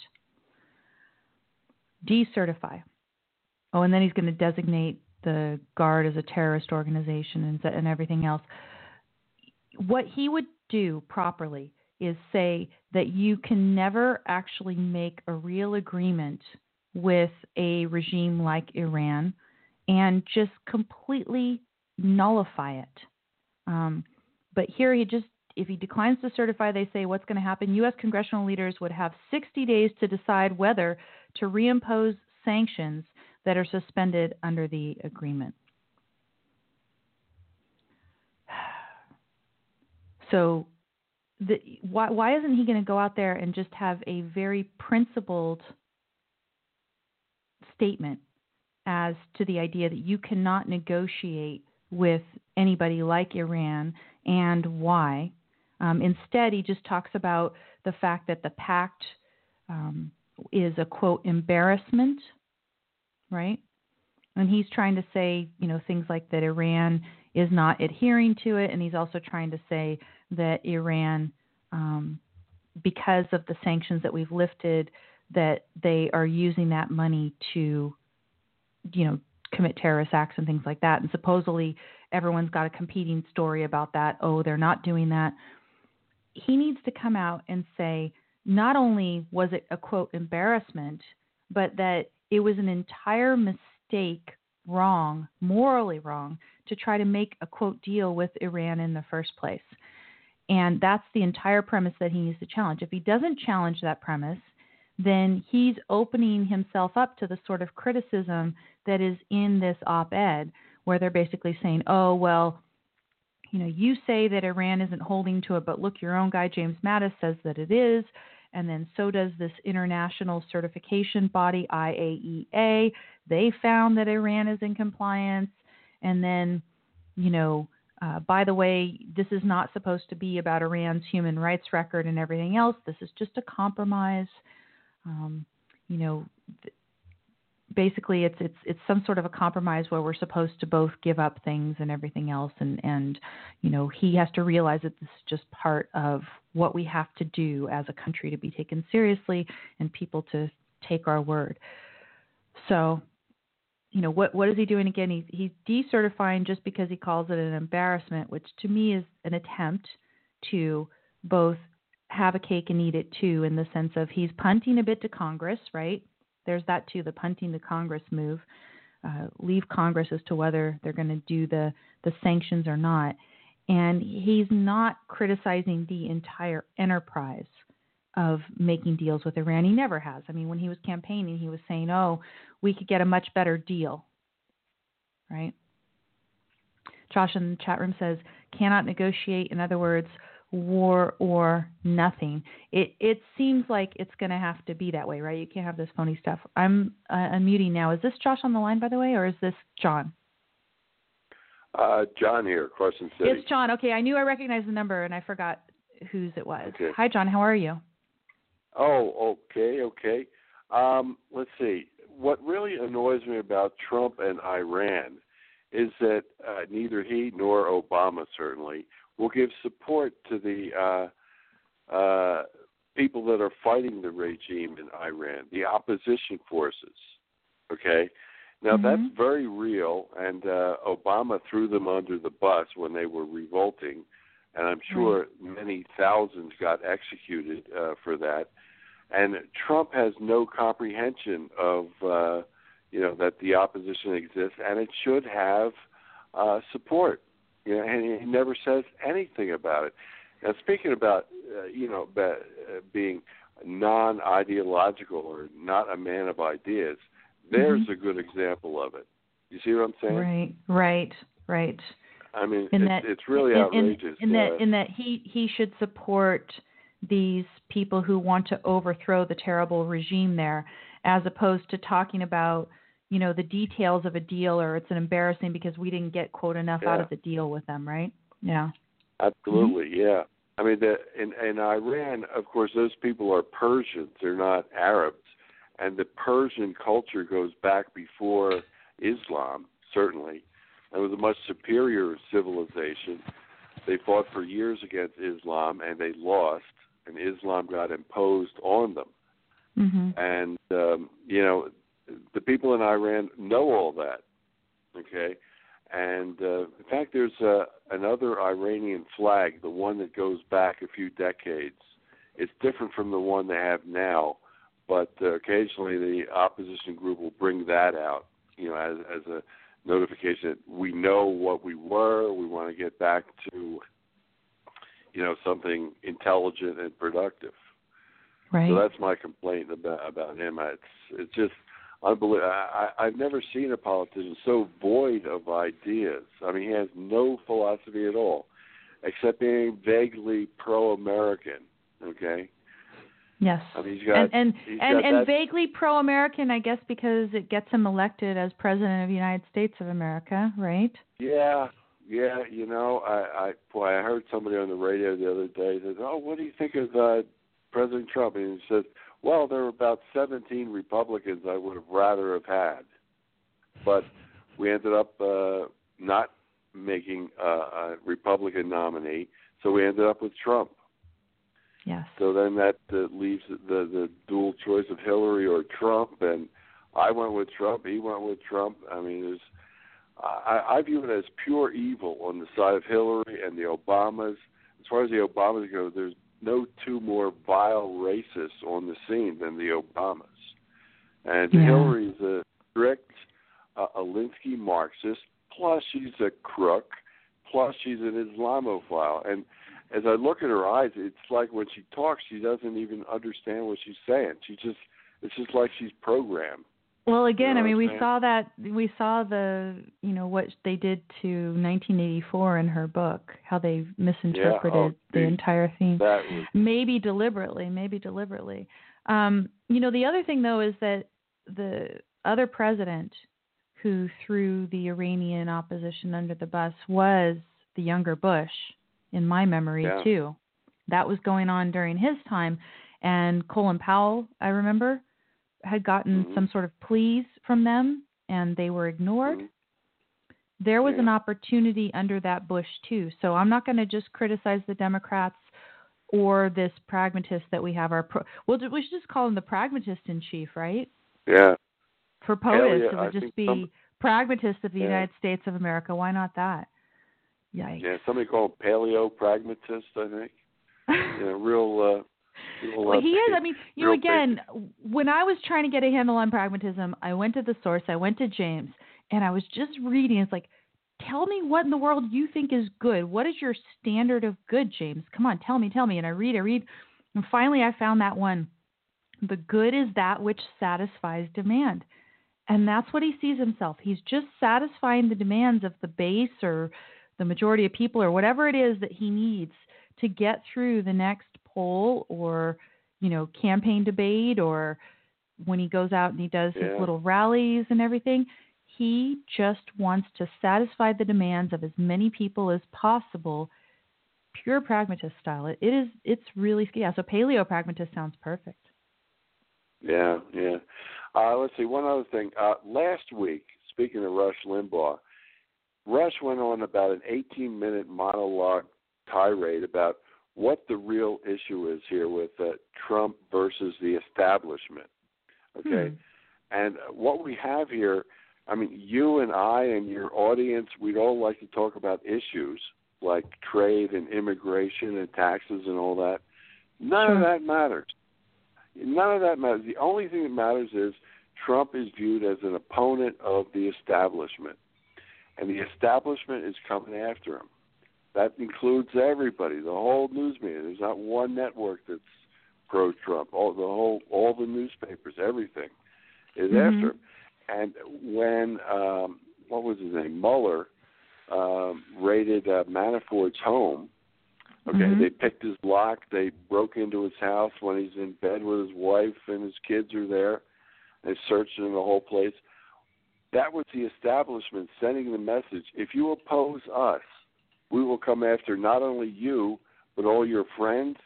decertify. Oh, and then he's going to designate the Guard as a terrorist organization and, and everything else. What he would do properly is say that you can never actually make a real agreement with a regime like Iran and just completely nullify it. Um, but here he just, if he declines to certify, they say what's going to happen. U.S. congressional leaders would have 60 days to decide whether to reimpose sanctions that are suspended under the agreement. So, the, why, why isn't he going to go out there and just have a very principled statement as to the idea that you cannot negotiate with anybody like Iran and why? Um, instead, he just talks about the fact that the pact um, is a quote embarrassment, right? And he's trying to say, you know, things like that Iran is not adhering to it, and he's also trying to say that Iran, um, because of the sanctions that we've lifted, that they are using that money to, you know, commit terrorist acts and things like that. And supposedly everyone's got a competing story about that. Oh, they're not doing that. He needs to come out and say not only was it a quote embarrassment, but that it was an entire mistake, wrong, morally wrong, to try to make a quote deal with Iran in the first place. And that's the entire premise that he needs to challenge. If he doesn't challenge that premise, then he's opening himself up to the sort of criticism that is in this op ed, where they're basically saying, oh, well, you know, you say that Iran isn't holding to it, but look, your own guy, James Mattis, says that it is. And then so does this international certification body, IAEA. They found that Iran is in compliance. And then, you know, uh, by the way, this is not supposed to be about Iran's human rights record and everything else. This is just a compromise. Um, you know, th- basically, it's it's it's some sort of a compromise where we're supposed to both give up things and everything else, and and you know, he has to realize that this is just part of what we have to do as a country to be taken seriously and people to take our word. So you know what what is he doing again he's he's decertifying just because he calls it an embarrassment which to me is an attempt to both have a cake and eat it too in the sense of he's punting a bit to congress right there's that too the punting to congress move uh, leave congress as to whether they're going to do the the sanctions or not and he's not criticizing the entire enterprise of making deals with Iran. He never has. I mean, when he was campaigning, he was saying, "Oh, we could get a much better deal." Right? Josh in the chat room says, "Cannot negotiate." In other words, war or nothing. It it seems like it's going to have to be that way, right? You can't have this phony stuff. I'm uh, unmuting now. Is this Josh on the line, by the way, or is this John? Uh, John here, Carson City. It's John. Okay, I knew I recognized the number and I forgot whose it was. Okay. Hi, John. How are you? Oh, okay, okay. Um, let's see. What really annoys me about Trump and Iran is that uh, neither he nor Obama certainly will give support to the uh, uh, people that are fighting the regime in Iran, the opposition forces. Okay, now Mhm. that's very real, and uh, Obama threw them under the bus when they were revolting, and I'm sure many thousands got executed uh, for that. And Trump has no comprehension of uh, you know that the opposition exists, and it should have uh, support. You know, and he never says anything about it. Now, speaking about uh, you know be, uh, being non-ideological or not a man of ideas, there's Mhm. a good example of it. You see what I'm saying? Right, right, right. I mean, In it's, that, it's really in, outrageous. In, in uh, that, in that he he should support these people who want to overthrow the terrible regime there, as opposed to talking about you know the details of a deal or it's an embarrassing because we didn't get quote enough out of the deal with them, right? Yeah. Absolutely, Mm-hmm. yeah. I mean, the, in in Iran, of course, those people are Persians; they're not Arabs, and the Persian culture goes back before Islam. Certainly, it was a much superior civilization. They fought for years against Islam, and they lost, and Islam got imposed on them. Mhm. And um, you know, the people in Iran know all that. Okay, and uh, in fact, there's uh, another Iranian flag, the one that goes back a few decades. It's different from the one they have now, but uh, occasionally the opposition group will bring that out, you know, as, as a notification that we know what we were. We want to get back to, you know, something intelligent and productive. Right. So that's my complaint about about him. It's it's just unbelievable. I, I've never seen a politician so void of ideas. I mean, he has no philosophy at all, except being vaguely pro-American. Okay. Yes. I mean, he's got, and and and, and very pro-American, I guess, because it gets him elected as president of the United States of America, right? Yeah, yeah. You know, I, I boy, I heard somebody on the radio the other day that, oh, what do you think of uh, President Trump? And he said, well, there were about 17 Republicans I would have rather have had, but we ended up uh, not making uh, a Republican nominee, so we ended up with Trump. Yes. So then that uh, leaves the the dual choice of Hillary or Trump, and I went with Trump. He went with Trump. I mean, there's I, I view it as pure evil on the side of Hillary and the Obamas. As far as the Obamas go, there's no two more vile racists on the scene than the Obamas. And Yeah. Hillary's a strict uh, Alinsky Marxist. Plus, she's a crook. Plus, she's an Islamophile. And as I look at her eyes, it's like when she talks, she doesn't even understand what she's saying. She just, it's just like she's programmed. Well, again, know I mean, we saying? saw that we saw the you know what they did to 1984 in her book, how they misinterpreted oh, the geez. entire theme. Was, maybe deliberately, maybe deliberately. Um, you know, the other thing though is that the other president who threw the Iranian opposition under the bus was the younger Bush, in my memory Yeah. too. That was going on during his time, and Colin Powell, I remember, had gotten Mhm. some sort of pleas from them, and they were ignored Mhm. there was Yeah. an opportunity under that Bush too. So I'm not going to just criticize the Democrats or this pragmatist that we have. Our pro- well, we should just call him the pragmatist in chief, right? yeah. For POTUS, yeah, it would I just be some- pragmatist of the Yeah. United States of America. Why not that? Yikes. Yeah, somebody called paleo pragmatist, I think. Yeah, real. Uh, real Well, he is. I mean, you know, again, when I was trying to get a handle on pragmatism, I went to the source. I went to James, and I was just reading. It's like, tell me what in the world you think is good. What is your standard of good, James? Come on, tell me, tell me. And I read, I read, and finally, I found that one. The good is that which satisfies demand. And that's what he sees himself. He's just satisfying the demands of the base or the majority of people or whatever it is that he needs to get through the next poll or, you know, campaign debate or when he goes out and he does Yeah. his little rallies and everything. He just wants to satisfy the demands of as many people as possible, pure pragmatist style. It, it is. It's really yeah. So paleo pragmatist sounds perfect. Yeah, yeah. Uh, let's see. One other thing. Uh, last week, speaking of Rush Limbaugh, Rush went on about an 18-minute monologue tirade about what the real issue is here with uh, Trump versus the establishment. Okay, Hmm. and what we have here, I mean, you and I and your audience, we'd all like to talk about issues like trade and immigration and taxes and all that. None of that matters. None of that matters. The only thing that matters is Trump is viewed as an opponent of the establishment, and the establishment is coming after him. That includes everybody, the whole news media. There's not one network that's pro-Trump. All the whole, all the newspapers, everything is Mhm. after him. And when um, what was his name, Mueller, um, raided uh, Manafort's home. Okay, Mhm. they picked his lock. They broke into his house when he's in bed with his wife and his kids are there. They searched in the whole place. That was the establishment sending the message: if you oppose us, we will come after not only you but all your friends,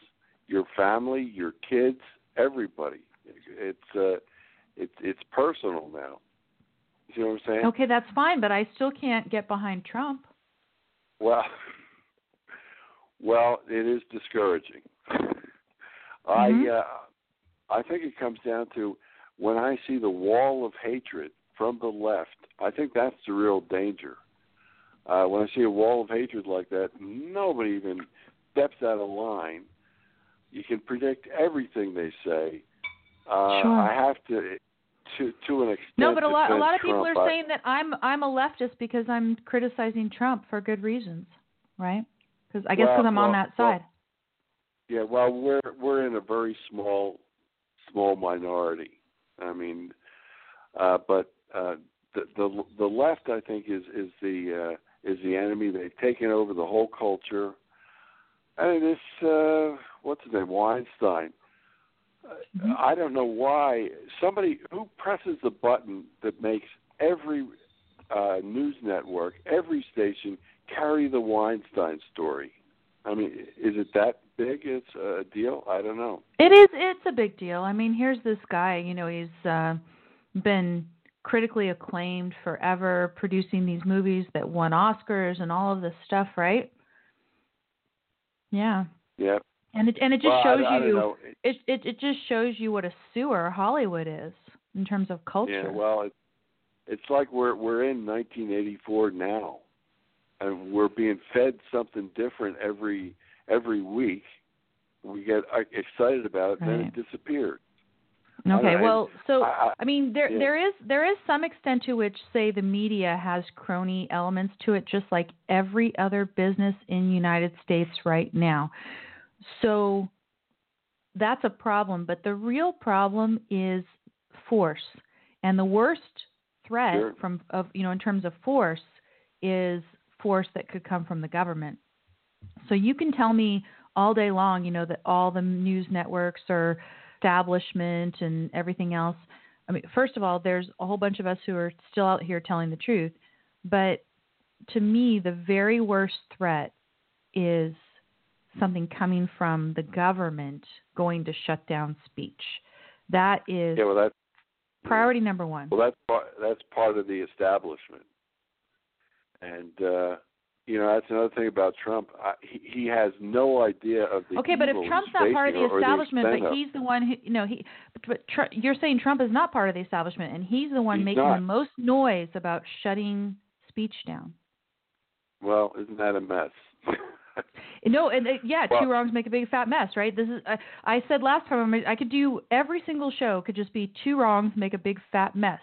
your family, your kids, everybody. It's uh, it's it's personal now. You know what I'm saying? Okay, that's fine, but I still can't get behind Trump. Well, well, it is discouraging. I Mhm. uh, I think it comes down to when I see the wall of hatred from the left, I think that's the real danger. Uh, when I see a wall of hatred like that, nobody even steps out of line. You can predict everything they say. Uh, sure. I have to, to to an extent. No, but a lot a lot of Trump. people are saying that I'm I'm a leftist because I'm criticizing Trump for good reasons, right? Because I guess because Well, I'm on that side. Yeah, well, we're we're in a very small small minority. I mean, uh, but uh, the the the left, I think, is is the uh, is the enemy. They've taken over the whole culture. And this, uh, what's his name, Weinstein. Mhm. Uh, I don't know why somebody who presses the button that makes every uh, news network, every station carry the Weinstein story. I mean, is it that big? It's a deal. I don't know. It is. It's a big deal. I mean, here's this guy. You know, he's uh, been critically acclaimed forever, producing these movies that won Oscars and all of this stuff, right? Yeah, Yeah. and it and it just well, shows I, I you. It it it just shows you what a sewer Hollywood is in terms of culture. Yeah. Well, it, it's like we're we're in 1984 now, and we're being fed something different every every week. We get uh, excited about it, and then it disappears. Okay, I- well, so I, I, I mean, there yeah. there is there is some extent to which, say, the media has crony elements to it, just like every other business in United States right now. So that's a problem. But the real problem is force, and the worst threat Sure. from of you know in terms of force is force that could come from the government. So you can tell me all day long, you know, that all the news networks are establishment and everything else. I mean, first of all, there's a whole bunch of us who are still out here telling the truth. But to me, the very worst threat is something coming from the government going to shut down speech. That is yeah. Well, that's priority number one. Well, that's part, that's part of the establishment, and uh, you know that's another thing about Trump. I, he, he has no idea of the Okay, but if Trump's not part of the establishment, extent but he's the one who, you know, he, but, but Tr- you're saying Trump is not part of the establishment, and he's the one He's making not. the most noise about shutting speech down. well, isn't that a mess? No, and uh, yeah, Well- two wrongs make a big fat mess, right? This is I, I said last time I could do every single show could just be two wrongs make a big fat mess.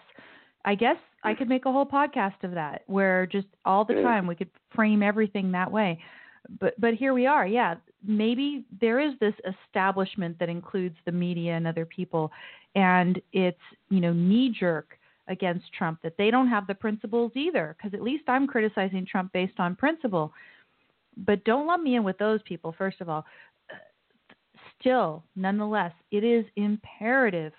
I guess I could make a whole podcast of that where just all the time we could frame everything that way. But but here we are. Yeah, maybe there is this establishment that includes the media and other people and it's, you know, knee jerk against Trump that they don't have the principles either because at least I'm criticizing Trump based on principle but don't lump me in with those people first of all still nonetheless it is imperative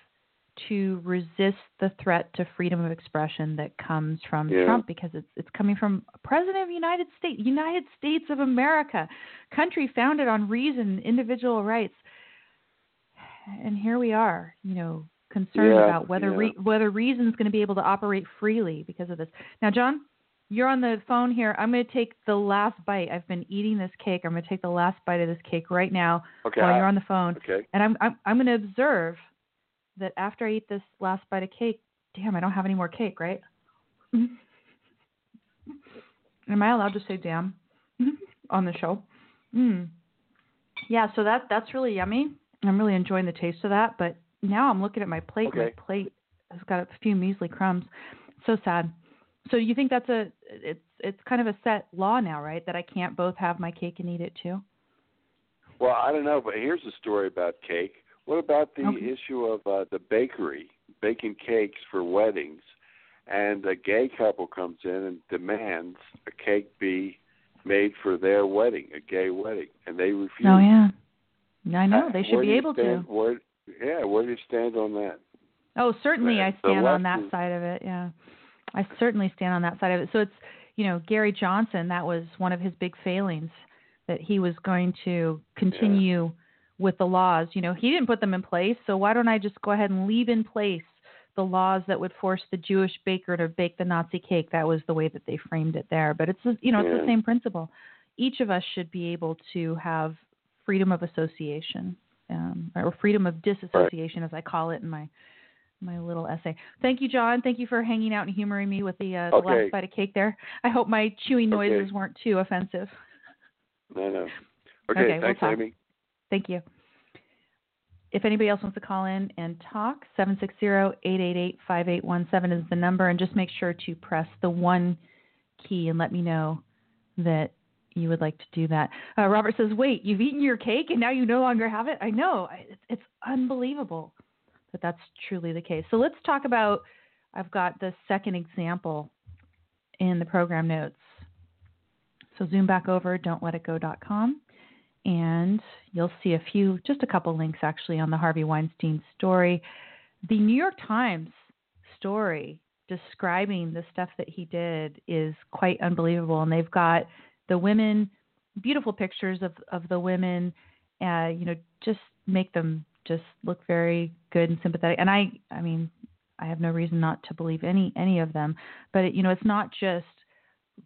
to resist the threat to freedom of expression that comes from Yeah. Trump because it's it's coming from president of the United States United States of America country founded on reason individual rights and here we are you know concerned Yeah, about whether yeah. re- whether reason's going to be able to operate freely because of this now John you're on the phone here. I'm going to take the last bite. I've been eating this cake. I'm going to take the last bite of this cake right now okay. while you're on the phone. okay. And I'm I'm I'm going to observe that after I eat this last bite of cake, damn, I don't have any more cake, right? Am I allowed to say damn on the show? Mm. Yeah, so that that's really yummy. I'm really enjoying the taste of that, but now I'm looking at my plate. My plate has got a few measly crumbs. So sad. So you think that's a it's it's kind of a set law now, right? That I can't both have my cake and eat it too. Well, I don't know, but here's a story about cake. What about the Okay. issue of uh, the bakery baking cakes for weddings, and a gay couple comes in and demands a cake be made for their wedding, a gay wedding, and they refuse. Oh yeah. I know Uh, they should where be able stand, to. Where, yeah, where do you stand on that? Oh, certainly The- I stand on that is- side of it. Yeah. I certainly stand on that side of it. So it's, you know, Gary Johnson, that was one of his big failings that he was going to continue with the laws. You know, he didn't put them in place, so why don't I just go ahead and leave in place the laws that would force the Jewish baker to bake the Nazi cake? That was the way that they framed it there, but it's you know, it's Yeah. the same principle. Each of us should be able to have freedom of association um, or freedom of disassociation, as I call it in my my little essay. Thank you, John. Thank you for hanging out and humoring me with the, uh, the last bite of cake there. I hope my chewing Okay. noises weren't too offensive. No, no. Okay, Okay, we'll thanks. Amy. Thank you. If anybody else wants to call in and talk, 760-888-5817 is the number, and just make sure to press the one key and let me know that you would like to do that. Uh, Robert says, "Wait, you've eaten your cake and now you no longer have it." I know it's, it's unbelievable that that's truly the case. So let's talk about. I've got the second example in the program notes. So zoom back over, don'tletitgo.com and you'll see a few, just a couple links actually on the Harvey Weinstein story. The New York Times story describing the stuff that he did is quite unbelievable, and they've got the women, beautiful pictures of of the women, uh, you know, just make them just look very good and sympathetic. And I, I mean, I have no reason not to believe any any of them, but it, you know, it's not just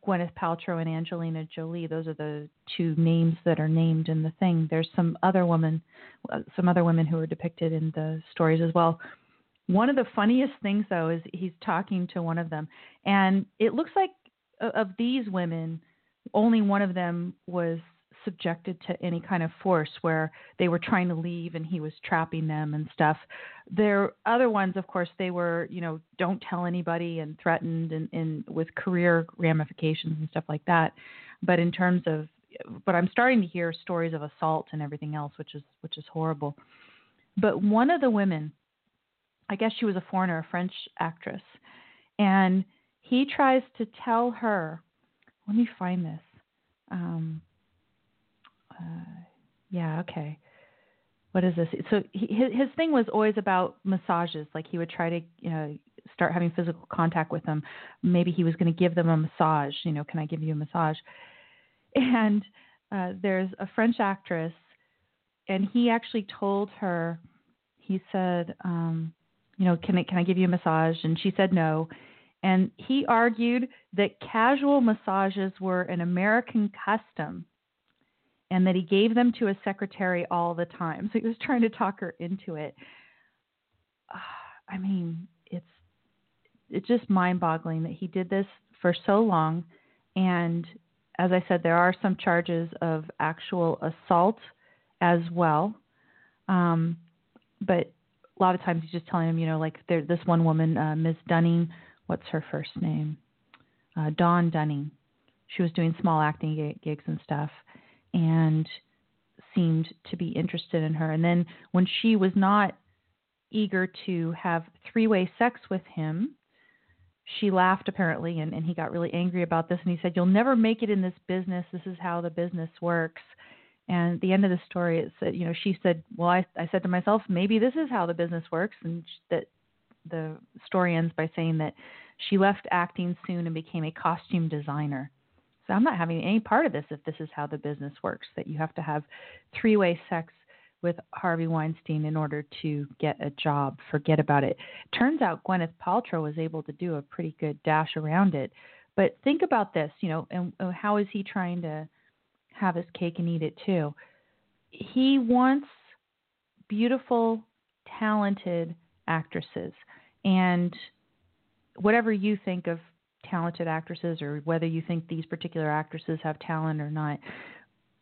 Gwyneth Paltrow and Angelina Jolie. Those are the two names that are named in the thing. There's some other women, uh, some other women who are depicted in the stories as well. One of the funniest things, though, is he's talking to one of them, and it looks like uh, of these women, only one of them was subjected to any kind of force where they were trying to leave and he was trapping them and stuff. There other ones, of course, they were, you know, don't tell anybody and threatened and, and with career ramifications and stuff like that. But in terms of but I'm starting to hear stories of assault and everything else, which is which is horrible. But one of the women, I guess she was a foreigner, a French actress, and he tries to tell her, let me find this. Um, yeah, okay. What is this? So he, his his thing was always about massages. Like he would try to, you know, start having physical contact with them. Maybe he was going to give them a massage. You know, can I give you a massage? And uh, there's a French actress, and he actually told her. He said, um, you know, can I can I give you a massage? And she said no. And he argued that casual massages were an American custom and that he gave them to his secretary all the time. So he was trying to talk her into it. I mean, it's it's just mind-boggling that he did this for so long and as I said there are some charges of actual assault as well. Um, but a lot of times he's just telling him, you know, like there, this one woman, uh, Ms. Dunning, what's her first name? Uh, Dawn Dunning. She was doing small acting gigs and stuff and seemed to be interested in her. And then when she was not eager to have three way sex with him, she laughed apparently and, and he got really angry about this and he said, You'll never make it in this business. This is how the business works. And at the end of the story, it said, you know, she said, "Well, I, I said to myself, maybe this is how the business works." And that the story ends by saying that she left acting soon and became a costume designer. So I'm not having any part of this if this is how the business works. That you have to have three-way sex with Harvey Weinstein in order to get a job. Forget about it. Turns out Gwyneth Paltrow was able to do a pretty good dash around it. But think about this, you know, and how is he trying to have his cake and eat it too. He wants beautiful, talented actresses. And whatever you think of talented actresses or whether you think these particular actresses have talent or not,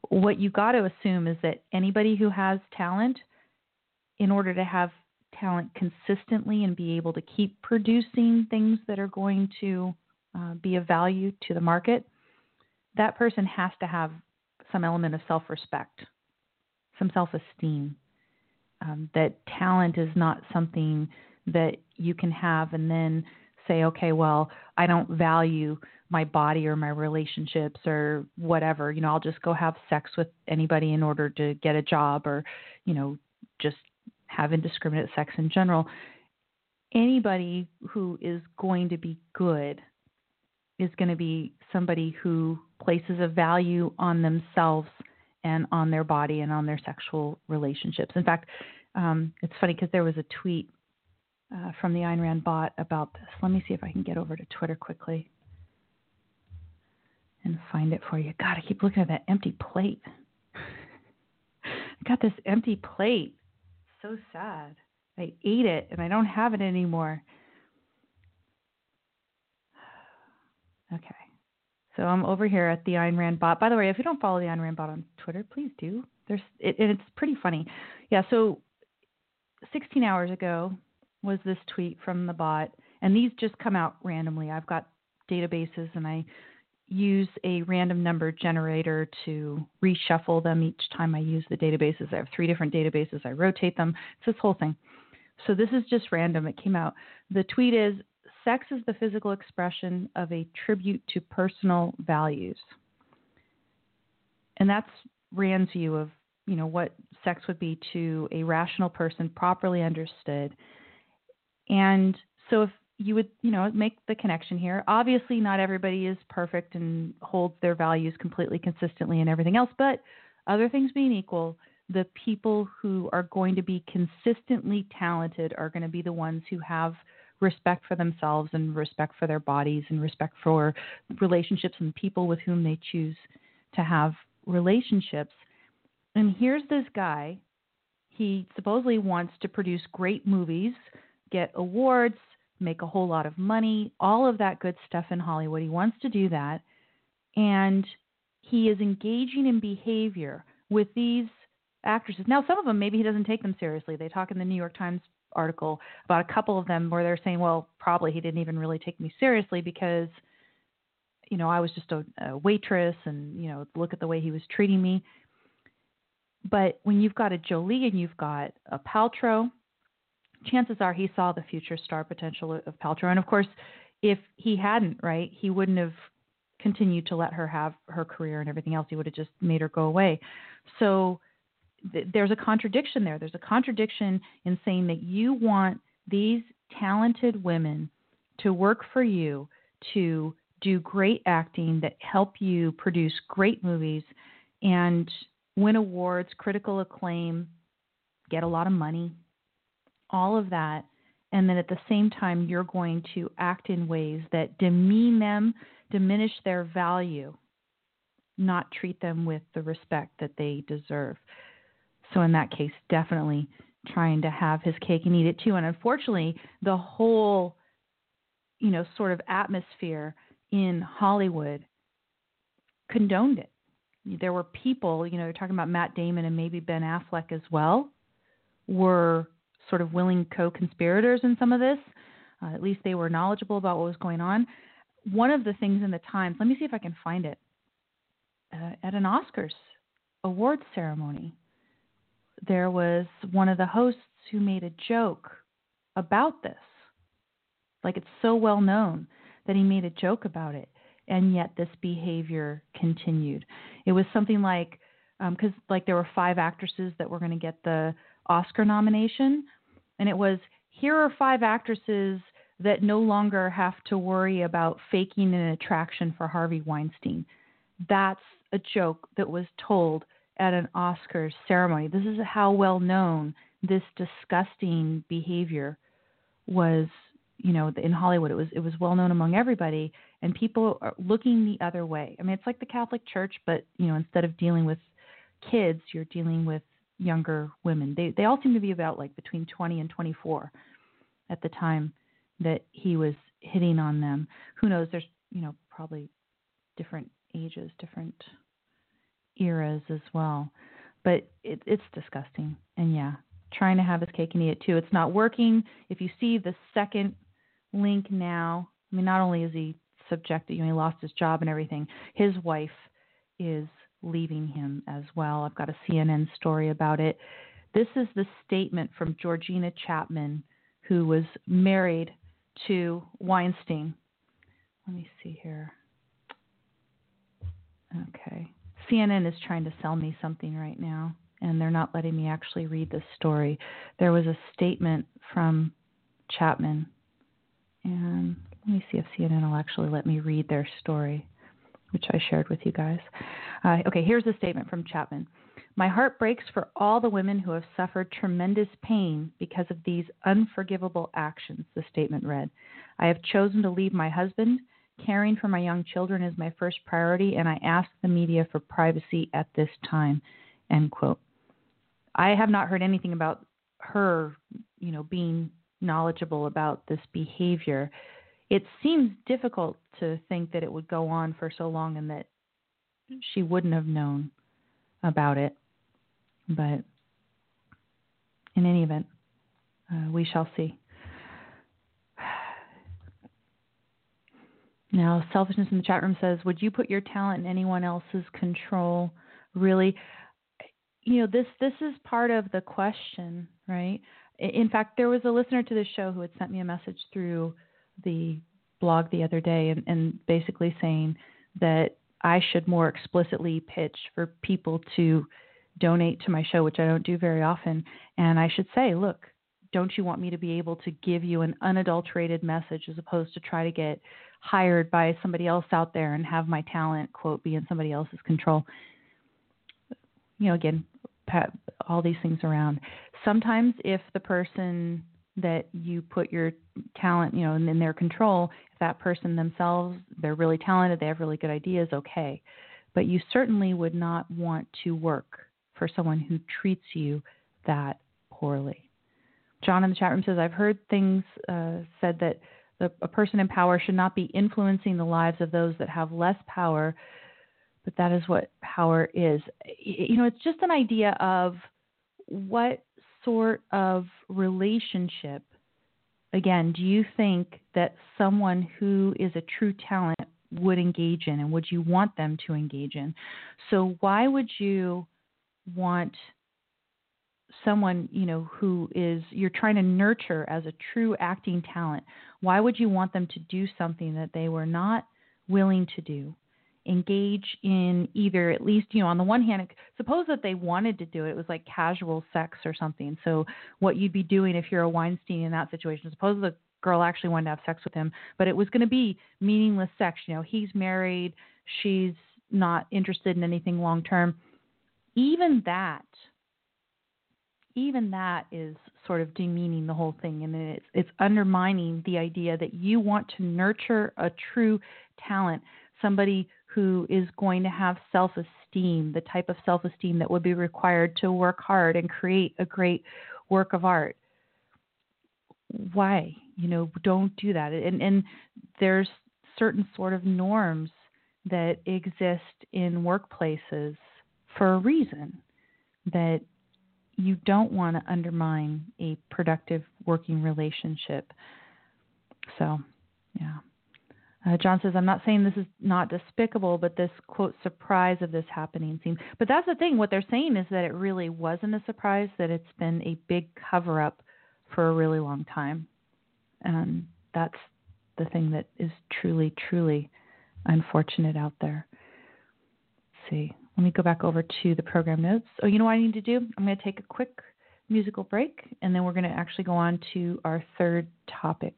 what you got to assume is that anybody who has talent, in order to have talent consistently and be able to keep producing things that are going to uh, be of value to the market, that person has to have some element of self respect, some self esteem. Um, that talent is not something that you can have and then say, okay, well, I don't value my body or my relationships or whatever. You know, I'll just go have sex with anybody in order to get a job or, you know, just have indiscriminate sex in general. Anybody who is going to be good is going to be somebody who places a value on themselves and on their body and on their sexual relationships. In fact, um, it's funny because there was a tweet uh, from the Ayn Rand bot about this. Let me see if I can get over to Twitter quickly and find it for you. God, I keep looking at that empty plate. I got this empty plate. So sad. I ate it and I don't have it anymore. Okay. So I'm over here at the Ayn Rand bot. By the way, if you don't follow the Ayn Rand bot on Twitter, please do. There's it, and it's pretty funny. Yeah. So 16 hours ago was this tweet from the bot, and these just come out randomly. I've got databases, and I use a random number generator to reshuffle them each time I use the databases. I have three different databases. I rotate them. It's this whole thing. So this is just random. It came out. The tweet is sex is the physical expression of a tribute to personal values. And that's Rand's view of, you know, what sex would be to a rational person properly understood. And so if you would, you know, make the connection here. Obviously not everybody is perfect and holds their values completely consistently and everything else, but other things being equal, the people who are going to be consistently talented are going to be the ones who have respect for themselves and respect for their bodies and respect for relationships and people with whom they choose to have relationships. And here's this guy. He supposedly wants to produce great movies, get awards, make a whole lot of money, all of that good stuff in Hollywood. He wants to do that. And he is engaging in behavior with these actresses. Now, some of them, maybe he doesn't take them seriously. They talk in the New York Times article about a couple of them where they're saying, well, probably he didn't even really take me seriously because, you know, I was just a, a waitress and, you know, look at the way he was treating me. But when you've got a Jolie and you've got a Paltrow, chances are he saw the future star potential of Paltrow. And of course, if he hadn't, right, he wouldn't have continued to let her have her career and everything else. He would have just made her go away. So there's a contradiction there. There's a contradiction in saying that you want these talented women to work for you, to do great acting that help you produce great movies and win awards, critical acclaim, get a lot of money, all of that. And then at the same time, you're going to act in ways that demean them, diminish their value, not treat them with the respect that they deserve. So in that case, definitely trying to have his cake and eat it too. And unfortunately, the whole, you know, sort of atmosphere in Hollywood condoned it. There were people, you know, they're talking about Matt Damon and maybe Ben Affleck as well, were sort of willing co-conspirators in some of this. Uh, at least they were knowledgeable about what was going on. One of the things in the Times, let me see if I can find it, uh, at an Oscars awards ceremony there was one of the hosts who made a joke about this. Like it's so well known that he made a joke about it, and yet this behavior continued. It was something like, because um, like there were five actresses that were going to get the Oscar nomination, and it was here are five actresses that no longer have to worry about faking an attraction for Harvey Weinstein. That's a joke that was told at an Oscars ceremony. This is how well known this disgusting behavior was. You know, in Hollywood, it was it was well known among everybody, and people are looking the other way. I mean, it's like the Catholic Church, but you know, instead of dealing with kids, you're dealing with younger women. They they all seem to be about like between 20 and 24 at the time that he was hitting on them. Who knows? There's you know probably different ages, different eras as well. But it, it's disgusting. And yeah, trying to have his cake and eat it too. It's not working. If you see the second link now, I mean, not only is he subjected, you know, he lost his job and everything, his wife is leaving him as well. I've got a CNN story about it. This is the statement from Georgina Chapman, who was married to Weinstein. Let me see here. Okay. CNN is trying to sell me something right now, and they're not letting me actually read this story. There was a statement from Chapman, and let me see if CNN will actually let me read their story, which I shared with you guys. Uh, okay, here's a statement from Chapman. My heart breaks for all the women who have suffered tremendous pain because of these unforgivable actions, the statement read. I have chosen to leave my husband Caring for my young children is my first priority, and I ask the media for privacy at this time. End quote. I have not heard anything about her, you know, being knowledgeable about this behavior. It seems difficult to think that it would go on for so long and that she wouldn't have known about it. But in any event, uh, we shall see. Now, selfishness in the chat room says, "Would you put your talent in anyone else's control?" Really, you know, this this is part of the question, right? In fact, there was a listener to this show who had sent me a message through the blog the other day, and, and basically saying that I should more explicitly pitch for people to donate to my show, which I don't do very often, and I should say, look, don't you want me to be able to give you an unadulterated message as opposed to try to get hired by somebody else out there and have my talent quote be in somebody else's control? You know again all these things around. Sometimes if the person that you put your talent you know in, in their control. If that person themselves they're really talented they have really good ideas okay. But you certainly would not want to work for someone who treats you that poorly. John in the chat room says, I've heard things uh, said that the, a person in power should not be influencing the lives of those that have less power, but that is what power is. You know, it's just an idea of what sort of relationship, again, do you think that someone who is a true talent would engage in and would you want them to engage in? So, why would you want someone you know who is you're trying to nurture as a true acting talent why would you want them to do something that they were not willing to do engage in either at least you know on the one hand suppose that they wanted to do it it was like casual sex or something. So what you'd be doing if you're a weinstein in that situation suppose the girl actually wanted to have sex with him but it was going to be meaningless sex you know he's married she's not interested in anything long term. Even that even that is sort of demeaning the whole thing and it's it's undermining the idea that you want to nurture a true talent somebody who is going to have self-esteem the type of self-esteem that would be required to work hard and create a great work of art why you know don't do that and and there's certain sort of norms that exist in workplaces for a reason that you don't want to undermine a productive working relationship. So, yeah. Uh, John says, I'm not saying this is not despicable, but this quote surprise of this happening seems. But that's the thing. What they're saying is that it really wasn't a surprise, that it's been a big cover up for a really long time. And that's the thing that is truly, truly unfortunate out there. Let's see. Let me go back over to the program notes. Oh, you know what I need to do? I'm going to take a quick musical break, and then we're going to actually go on to our third topic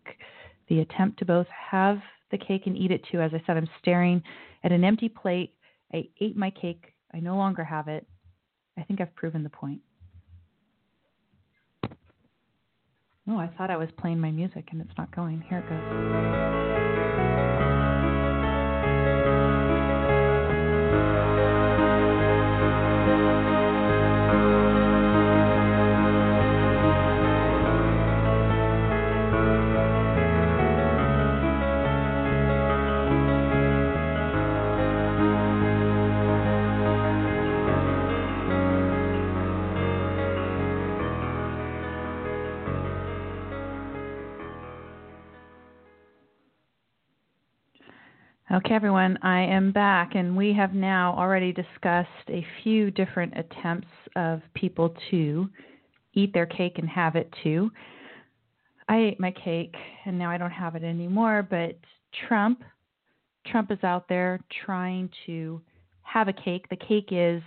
the attempt to both have the cake and eat it too. As I said, I'm staring at an empty plate. I ate my cake. I no longer have it. I think I've proven the point. Oh, I thought I was playing my music and it's not going. Here it goes. Okay, everyone, I am back, and we have now already discussed a few different attempts of people to eat their cake and have it too. I ate my cake, and now I don't have it anymore. But Trump, Trump is out there trying to have a cake. The cake is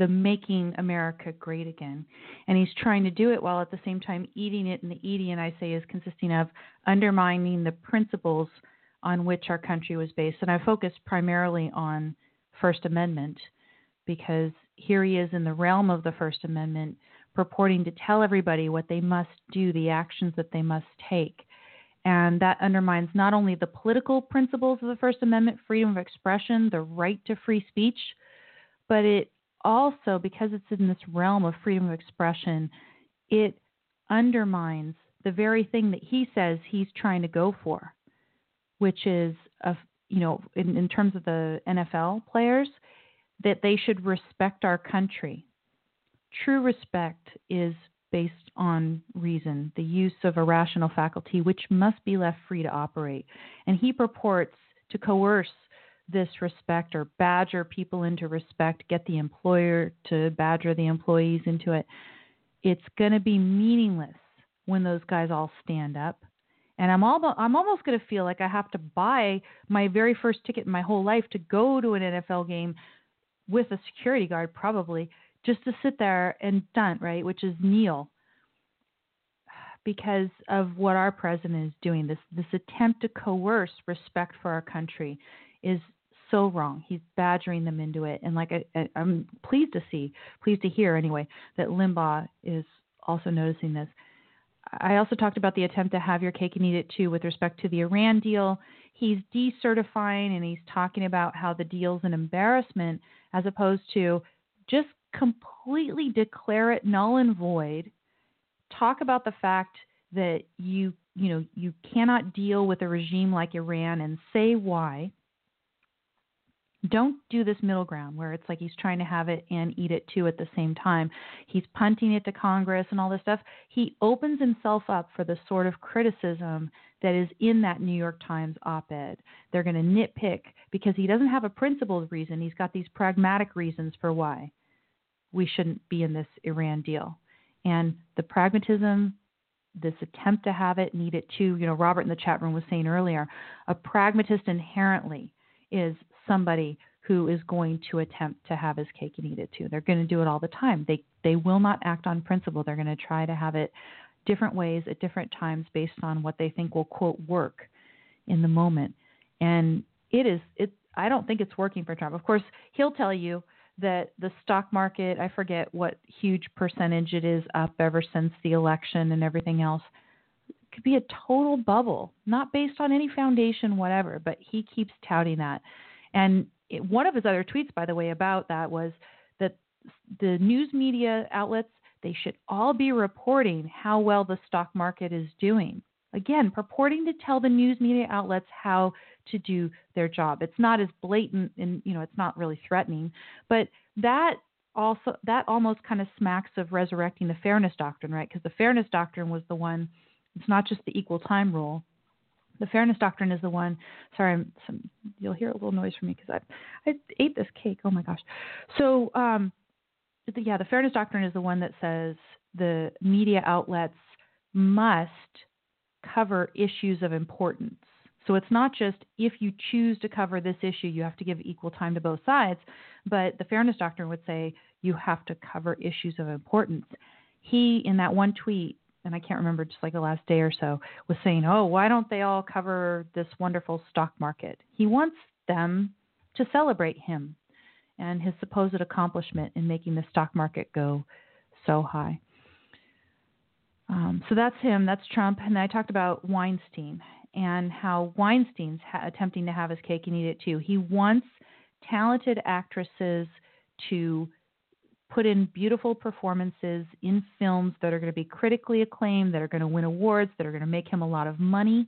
the making America great again, and he's trying to do it while at the same time eating it. And the eating, I say, is consisting of undermining the principles on which our country was based. And I focused primarily on First Amendment because here he is in the realm of the First Amendment purporting to tell everybody what they must do, the actions that they must take. And that undermines not only the political principles of the First Amendment, freedom of expression, the right to free speech, but it also, because it's in this realm of freedom of expression, it undermines the very thing that he says he's trying to go for, which is a you know in, in terms of the NFL players that they should respect our country. True respect is based on reason, the use of a rational faculty which must be left free to operate. And he purports to coerce this respect or badger people into respect, get the employer to badger the employees into it. It's going to be meaningless when those guys all stand up. And I'm all I'm almost going to feel like I have to buy my very first ticket in my whole life to go to an NFL game with a security guard probably just to sit there and stunt, right, which is kneel because of what our president is doing. This this attempt to coerce respect for our country is so wrong. He's badgering them into it, and like I, am pleased to see, pleased to hear anyway, that Limbaugh is also noticing this. I also talked about the attempt to have your cake and eat it too with respect to the Iran deal. He's decertifying and he's talking about how the deal's an embarrassment as opposed to just completely declare it null and void. Talk about the fact that you you know you cannot deal with a regime like Iran and say why don't do this middle ground where it's like he's trying to have it and eat it too at the same time. He's punting it to Congress and all this stuff. He opens himself up for the sort of criticism that is in that New York Times op ed. They're going to nitpick because he doesn't have a principled reason. He's got these pragmatic reasons for why we shouldn't be in this Iran deal. And the pragmatism, this attempt to have it, need it too, you know, Robert in the chat room was saying earlier, a pragmatist inherently is somebody who is going to attempt to have his cake and eat it too. They're going to do it all the time. They they will not act on principle. They're going to try to have it different ways at different times based on what they think will quote work in the moment. And it is it I don't think it's working for Trump. Of course, he'll tell you that the stock market, I forget what huge percentage it is up ever since the election and everything else could be a total bubble, not based on any foundation, whatever. But he keeps touting that. And it, one of his other tweets, by the way, about that was that the news media outlets they should all be reporting how well the stock market is doing. Again, purporting to tell the news media outlets how to do their job. It's not as blatant and you know, it's not really threatening, but that also that almost kind of smacks of resurrecting the fairness doctrine, right? Because the fairness doctrine was the one it's not just the equal time rule, the fairness doctrine is the one. Sorry, I'm, some, you'll hear a little noise from me because I I ate this cake. Oh my gosh. So um, the, yeah, the fairness doctrine is the one that says the media outlets must cover issues of importance. So it's not just if you choose to cover this issue, you have to give equal time to both sides, but the fairness doctrine would say you have to cover issues of importance. He, in that one tweet, and I can't remember just like the last day or so, was saying, "Oh, why don't they all cover this wonderful stock market?" He wants them to celebrate him and his supposed accomplishment in making the stock market go so high. Um, so that's him. That's Trump. And I talked about Weinstein and how Weinstein's ha- attempting to have his cake and eat it too. He wants talented actresses to put in beautiful performances in films that are going to be critically acclaimed, that are going to win awards, that are going to make him a lot of money.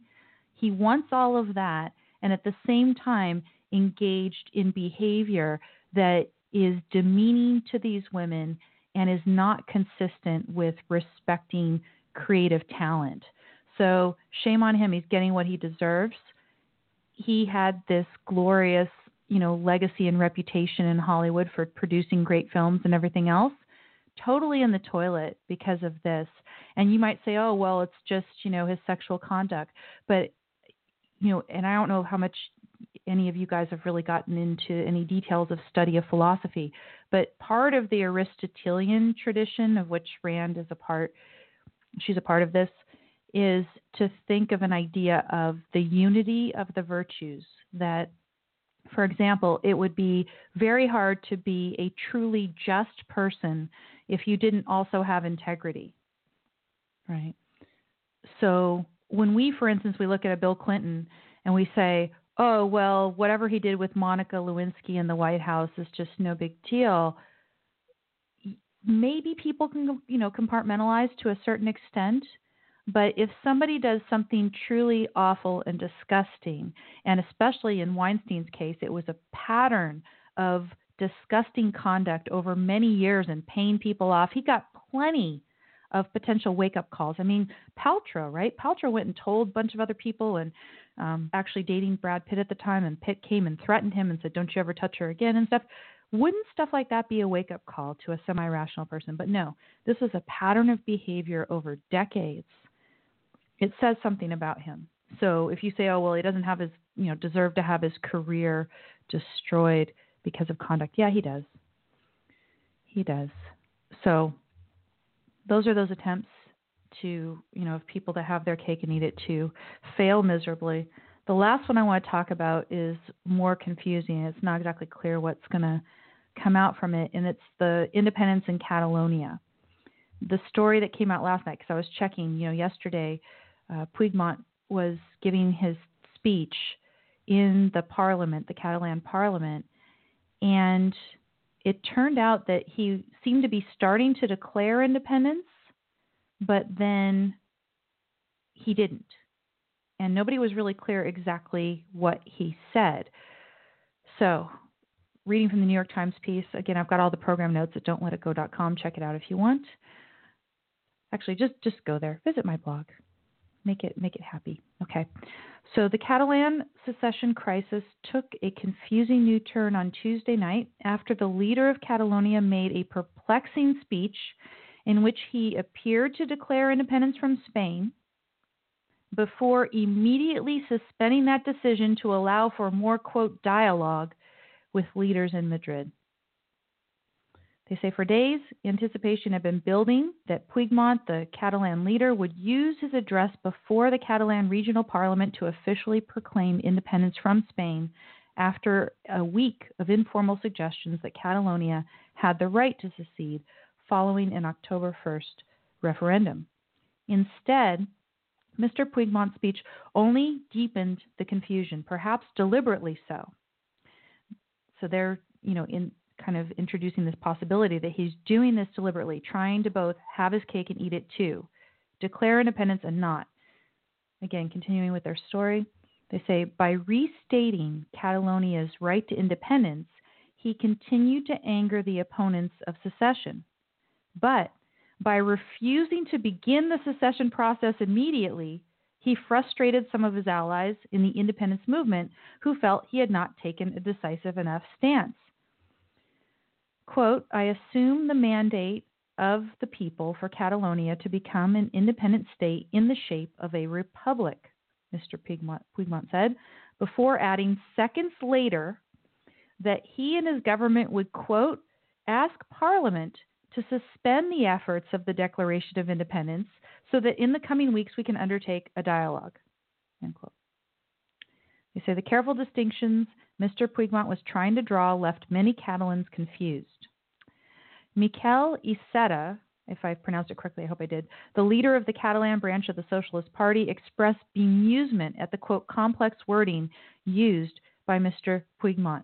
He wants all of that, and at the same time, engaged in behavior that is demeaning to these women and is not consistent with respecting creative talent. So, shame on him. He's getting what he deserves. He had this glorious you know legacy and reputation in Hollywood for producing great films and everything else totally in the toilet because of this. And you might say oh well it's just you know his sexual conduct. But you know and I don't know how much any of you guys have really gotten into any details of study of philosophy but part of the Aristotelian tradition of which Rand is a part she's a part of this is to think of an idea of the unity of the virtues that for example, it would be very hard to be a truly just person if you didn't also have integrity. Right? So, when we, for instance, we look at a Bill Clinton and we say, oh, well, whatever he did with Monica Lewinsky in the White House is just no big deal. maybe people can you know compartmentalize to a certain extent but if somebody does something truly awful and disgusting and especially in Weinstein's case it was a pattern of disgusting conduct over many years and paying people off he got plenty of potential wake up calls. I mean, Paltrow, right? Paltrow went and told a bunch of other people and um, actually dating Brad Pitt at the time, and Pitt came and threatened him and said, Don't you ever touch her again and stuff. Wouldn't stuff like that be a wake up call to a semi rational person? But no, this was a pattern of behavior over decades. It says something about him. So if you say, oh, well, he doesn't have his, you know, deserve to have his career destroyed because of conduct, yeah, he does. He does. So those are those attempts to, you know, of people that have their cake and eat it to fail miserably. The last one I want to talk about is more confusing. It's not exactly clear what's going to come out from it, and it's the independence in Catalonia. The story that came out last night, because I was checking, you know, yesterday, uh, Puigdemont was giving his speech in the parliament, the Catalan parliament, and it turned out that he seemed to be starting to declare independence, but then he didn't. And nobody was really clear exactly what he said. So reading from the New York Times piece. Again, I've got all the program notes at don'tletitgo.com. Check it out if you want. Actually, just just go there. Visit my blog. Make it make it happy. Okay. So the Catalan secession crisis took a confusing new turn on Tuesday night after the leader of Catalonia made a perplexing speech in which he appeared to declare independence from Spain before immediately suspending that decision to allow for more quote dialogue with leaders in Madrid. They say for days, anticipation had been building that Puigdemont, the Catalan leader, would use his address before the Catalan regional parliament to officially proclaim independence from Spain after a week of informal suggestions that Catalonia had the right to secede following an October 1st referendum. Instead, Mr. Puigdemont's speech only deepened the confusion, perhaps deliberately so. So they're, you know, in kind of introducing this possibility that he's doing this deliberately, trying to both have his cake and eat it too, declare independence and not. Again, continuing with their story, they say by restating Catalonia's right to independence, he continued to anger the opponents of secession. But by refusing to begin the secession process immediately, he frustrated some of his allies in the independence movement who felt he had not taken a decisive enough stance. Quote, I assume the mandate of the people for Catalonia to become an independent state in the shape of a republic, Mr. Puigdemont said, before adding seconds later that he and his government would, quote, ask Parliament to suspend the efforts of the Declaration of Independence so that in the coming weeks we can undertake a dialogue. End quote. They say the careful distinctions Mr. Puigdemont was trying to draw left many Catalans confused. Miquel Iceta, if I pronounced it correctly, I hope I did, the leader of the Catalan branch of the Socialist Party, expressed bemusement at the quote complex wording used by Mr. Puigdemont.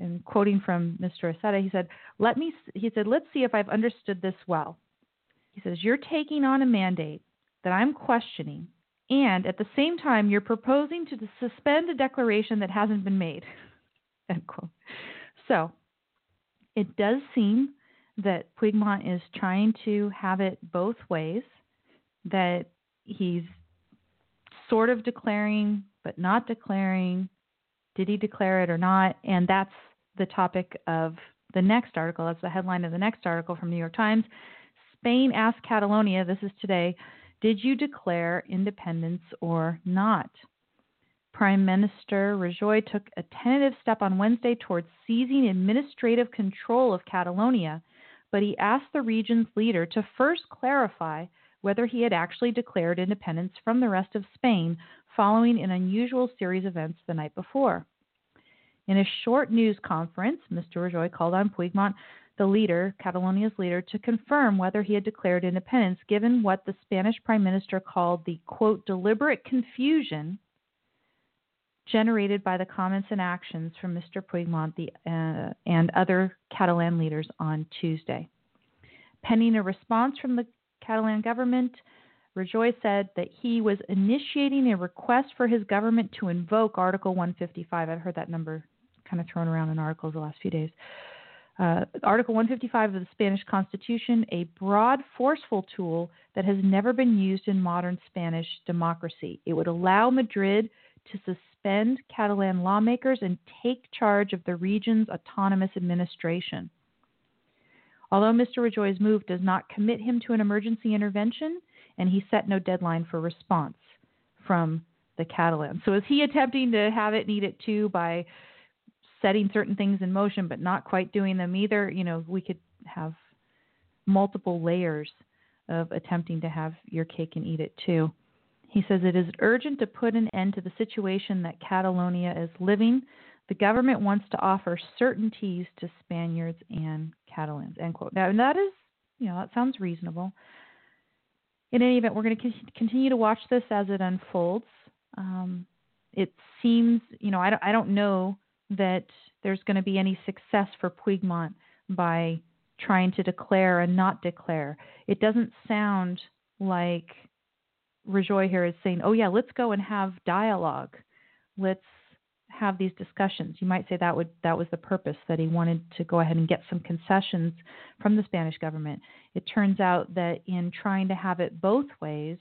And quoting from Mr. Iceta, he said, "Let me," he said, "Let's see if I've understood this well." He says, You're taking on a mandate that I'm questioning, and at the same time, you're proposing to suspend a declaration that hasn't been made. End quote. So it does seem that Puigdemont is trying to have it both ways, that he's sort of declaring but not declaring. Did he declare it or not? And that's the topic of the next article. That's the headline of the next article from New York Times. Spain asked Catalonia, this is today, did you declare independence or not? Prime Minister Rajoy took a tentative step on Wednesday towards seizing administrative control of Catalonia, but he asked the region's leader to first clarify whether he had actually declared independence from the rest of Spain following an unusual series of events the night before. In a short news conference, Mr. Rajoy called on Puigdemont the leader, Catalonia's leader, to confirm whether he had declared independence, given what the Spanish prime minister called the quote deliberate confusion generated by the comments and actions from Mr. Puigdemont the, uh, and other Catalan leaders on Tuesday. Pending a response from the Catalan government, Rajoy said that he was initiating a request for his government to invoke Article 155. I've heard that number kind of thrown around in articles the last few days. Uh, Article 155 of the Spanish Constitution, a broad, forceful tool that has never been used in modern Spanish democracy. It would allow Madrid to suspend Catalan lawmakers and take charge of the region's autonomous administration. Although Mr. Rajoy's move does not commit him to an emergency intervention, and he set no deadline for response from the Catalans. So is he attempting to have it need it too by setting certain things in motion but not quite doing them either? You know, we could have multiple layers of attempting to have your cake and eat it too. He says it is urgent to put an end to the situation that Catalonia is living. The government wants to offer certainties to Spaniards and Catalans. End quote. Now, that is, you know, that sounds reasonable. In any event, we're going to continue to watch this as it unfolds. Um, it seems, you know, I don't, I don't know that there's going to be any success for Puigdemont by trying to declare and not declare. It doesn't sound like Rajoy here is saying, "Oh yeah, let's go and have dialogue. Let's have these discussions." You might say that would that was the purpose that he wanted to go ahead and get some concessions from the Spanish government. It turns out that in trying to have it both ways,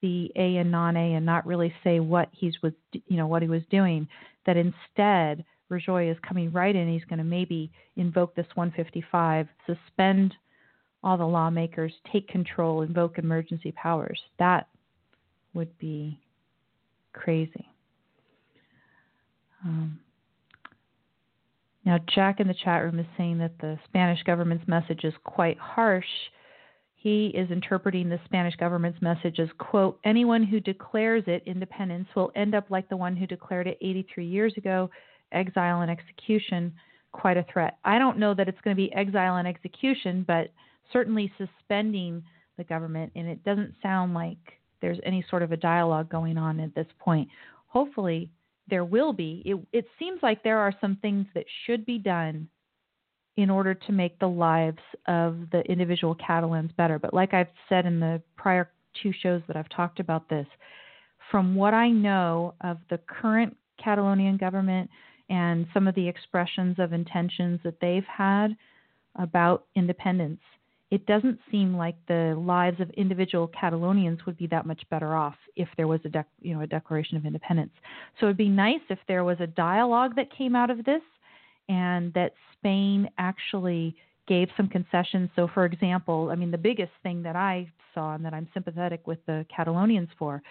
the A and non-A, and not really say what he's was you know what he was doing, that instead Rajoy is coming right in. He's going to maybe invoke this 155, suspend all the lawmakers, take control, invoke emergency powers. That would be crazy. Um, now, Jack in the chat room is saying that the Spanish government's message is quite harsh. He is interpreting the Spanish government's message as, quote, anyone who declares it independence will end up like the one who declared it 83 years ago, exile and execution, quite a threat. I don't know that it's going to be exile and execution, but certainly suspending the government, and it doesn't sound like there's any sort of a dialogue going on at this point. Hopefully, there will be. It, it seems like there are some things that should be done in order to make the lives of the individual Catalans better. But like I've said in the prior two shows that I've talked about this, from what I know of the current Catalonian government and some of the expressions of intentions that they've had about independence, it doesn't seem like the lives of individual Catalonians would be that much better off if there was a dec- you know a declaration of independence. So it'd be nice if there was a dialogue that came out of this, and that Spain actually gave some concessions. So, for example, I mean the biggest thing that I saw and that I'm sympathetic with the Catalonians for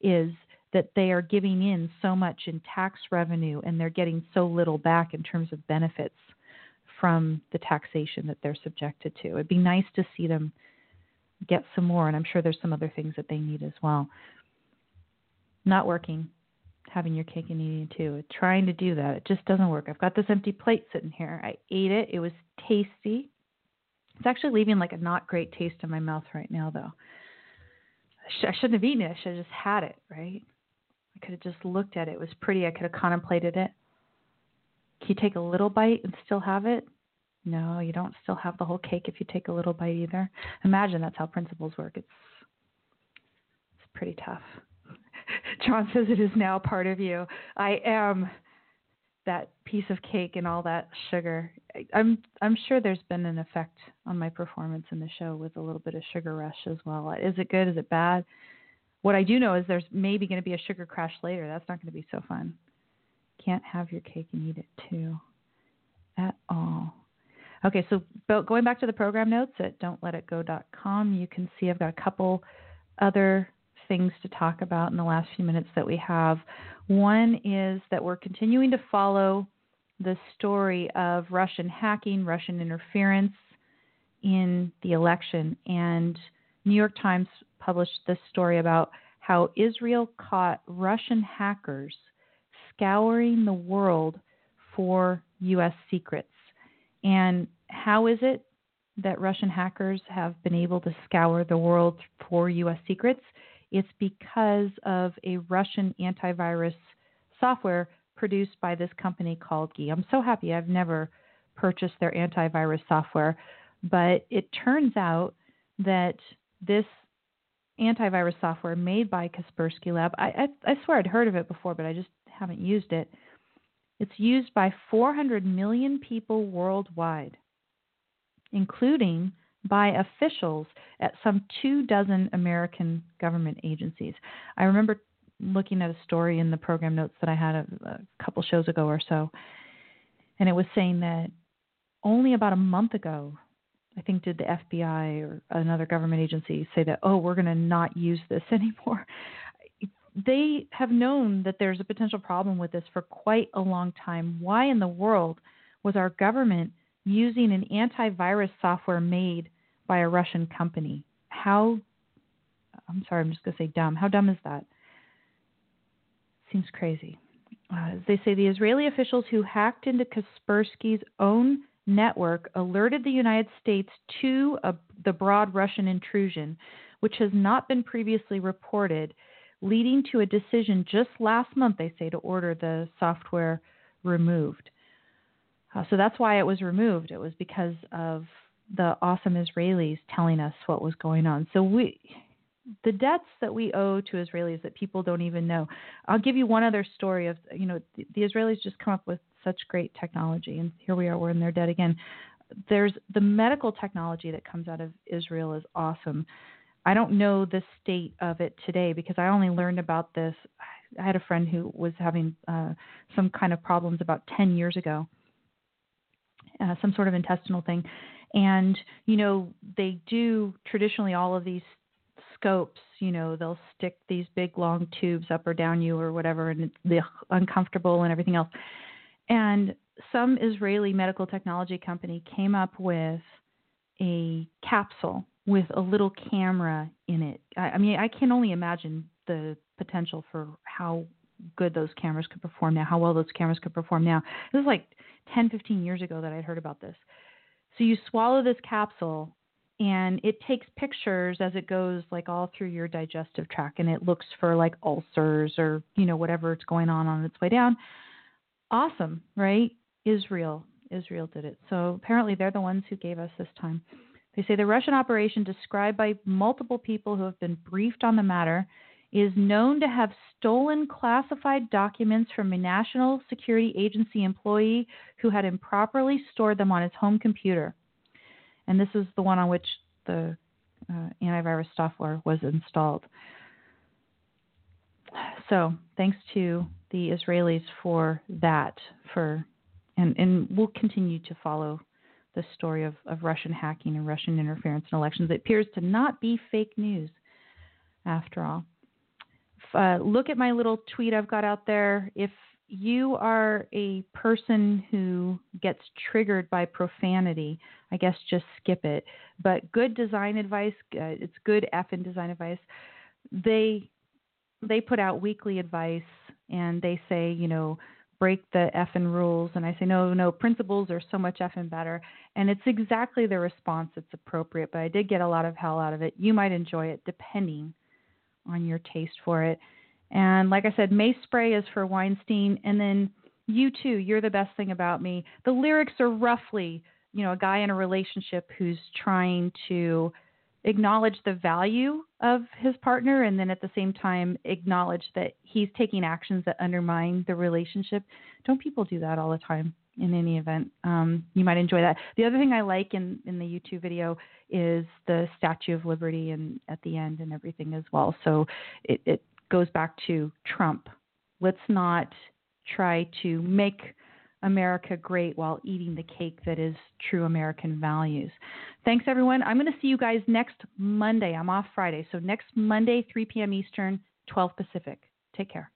is that they are giving in so much in tax revenue and they're getting so little back in terms of benefits from the taxation that they're subjected to. It'd be nice to see them get some more, and I'm sure there's some other things that they need as well. Not working, having your cake and eating it too. Trying to do that, it just doesn't work. I've got this empty plate sitting here. I ate it. It was tasty. It's actually leaving like a not great taste in my mouth right now, though. I shouldn't have eaten it. I should have just had it, right? I could have just looked at it. It was pretty. I could have contemplated it. Can you take a little bite and still have it? No, you don't still have the whole cake if you take a little bite either. Imagine that's how principles work. It's it's pretty tough. John says it is now part of you. I am that piece of cake and all that sugar. I'm I'm sure there's been an effect on my performance in the show with a little bit of sugar rush as well. Is it good? Is it bad? What I do know is there's maybe going to be a sugar crash later. That's not going to be so fun. Can't have your cake and eat it too at all. Okay, so going back to the program notes at don'tletitgo.com, you can see I've got a couple other things to talk about in the last few minutes that we have. One is that we're continuing to follow the story of Russian hacking, Russian interference in the election. And New York Times published this story about how Israel caught Russian hackers scouring the world for U.S. secrets. And how is it that Russian hackers have been able to scour the world for U.S. secrets? It's because of a Russian antivirus software produced by this company called Gi. I'm so happy I've never purchased their antivirus software, but it turns out that this antivirus software made by Kaspersky Lab, I, I, I swear I'd heard of it before, but I just haven't used it. It's used by 400 million people worldwide, including by officials at some two dozen American government agencies. I remember looking at a story in the program notes that I had a, a couple shows ago or so, and it was saying that only about a month ago, I think did the FBI or another government agency say that, oh, we're going to not use this anymore. They have known that there's a potential problem with this for quite a long time. Why in the world was our government using an antivirus software made by a Russian company? How, I'm sorry, I'm just going to say dumb. How dumb is that? Seems crazy. Uh, they say the Israeli officials who hacked into Kaspersky's own network alerted the United States to a, the broad Russian intrusion, which has not been previously reported, leading to a decision just last month, they say, to order the software removed. Uh, so that's why it was removed. It was because of the awesome Israelis telling us what was going on. So we the debts that we owe to Israelis that people don't even know. I'll give you one other story of you know the, the Israelis just come up with such great technology, and here we are, we're in their debt again. There's the medical technology that comes out of Israel is awesome. I don't know the state of it today because I only learned about this. I had a friend who was having uh, some kind of problems about 10 years ago, uh, some sort of intestinal thing. And, you know, they do traditionally all of these scopes, you know, they'll stick these big long tubes up or down you or whatever, and it's uncomfortable and everything else. And some Israeli medical technology company came up with a capsule with a little camera in it. I, I mean, I can only imagine the potential for how good those cameras could perform now, how well those cameras could perform now. This was like 10, 15 years ago that I'd heard about this. So you swallow this capsule and it takes pictures as it goes like all through your digestive tract and it looks for like ulcers or you know whatever it's going on on its way down awesome right? Israel israel did it. So apparently they're the ones who gave us this time. They say the russian operation described by multiple people who have been briefed on the matter is known to have stolen classified documents from a national security agency employee who had improperly stored them on his home computer. And this is the one on which the uh, antivirus software was installed. So thanks to the Israelis for that, for and, and we'll continue to follow the story of, of Russian hacking and Russian interference in elections. It appears to not be fake news, after all. Uh, look at my little tweet I've got out there. If you are a person who gets triggered by profanity, I guess just skip it. But good design advice, uh, it's good F in design advice. They they put out weekly advice and they say, you know, break the effing rules. And I say, no, no, principles are so much effing better. And it's exactly the response that's appropriate. But I did get a lot of hell out of it. You might enjoy it depending on your taste for it. And like I said, Mace Spray is for Weinstein. And then you too, you're the best thing about me. The lyrics are roughly, you know, a guy in a relationship who's trying to acknowledge the value of his partner and then at the same time acknowledge that he's taking actions that undermine the relationship. Don't people do that all the time? in any event. Um, you might enjoy that. The other thing I like in, in the YouTube video is the Statue of Liberty and at the end and everything as well. So it, it goes back to Trump. Let's not try to make America great while eating the cake that is true American values. Thanks, everyone. I'm going to see you guys next Monday. I'm off Friday. So next Monday, 3 p.m. Eastern, 12 Pacific. Take care.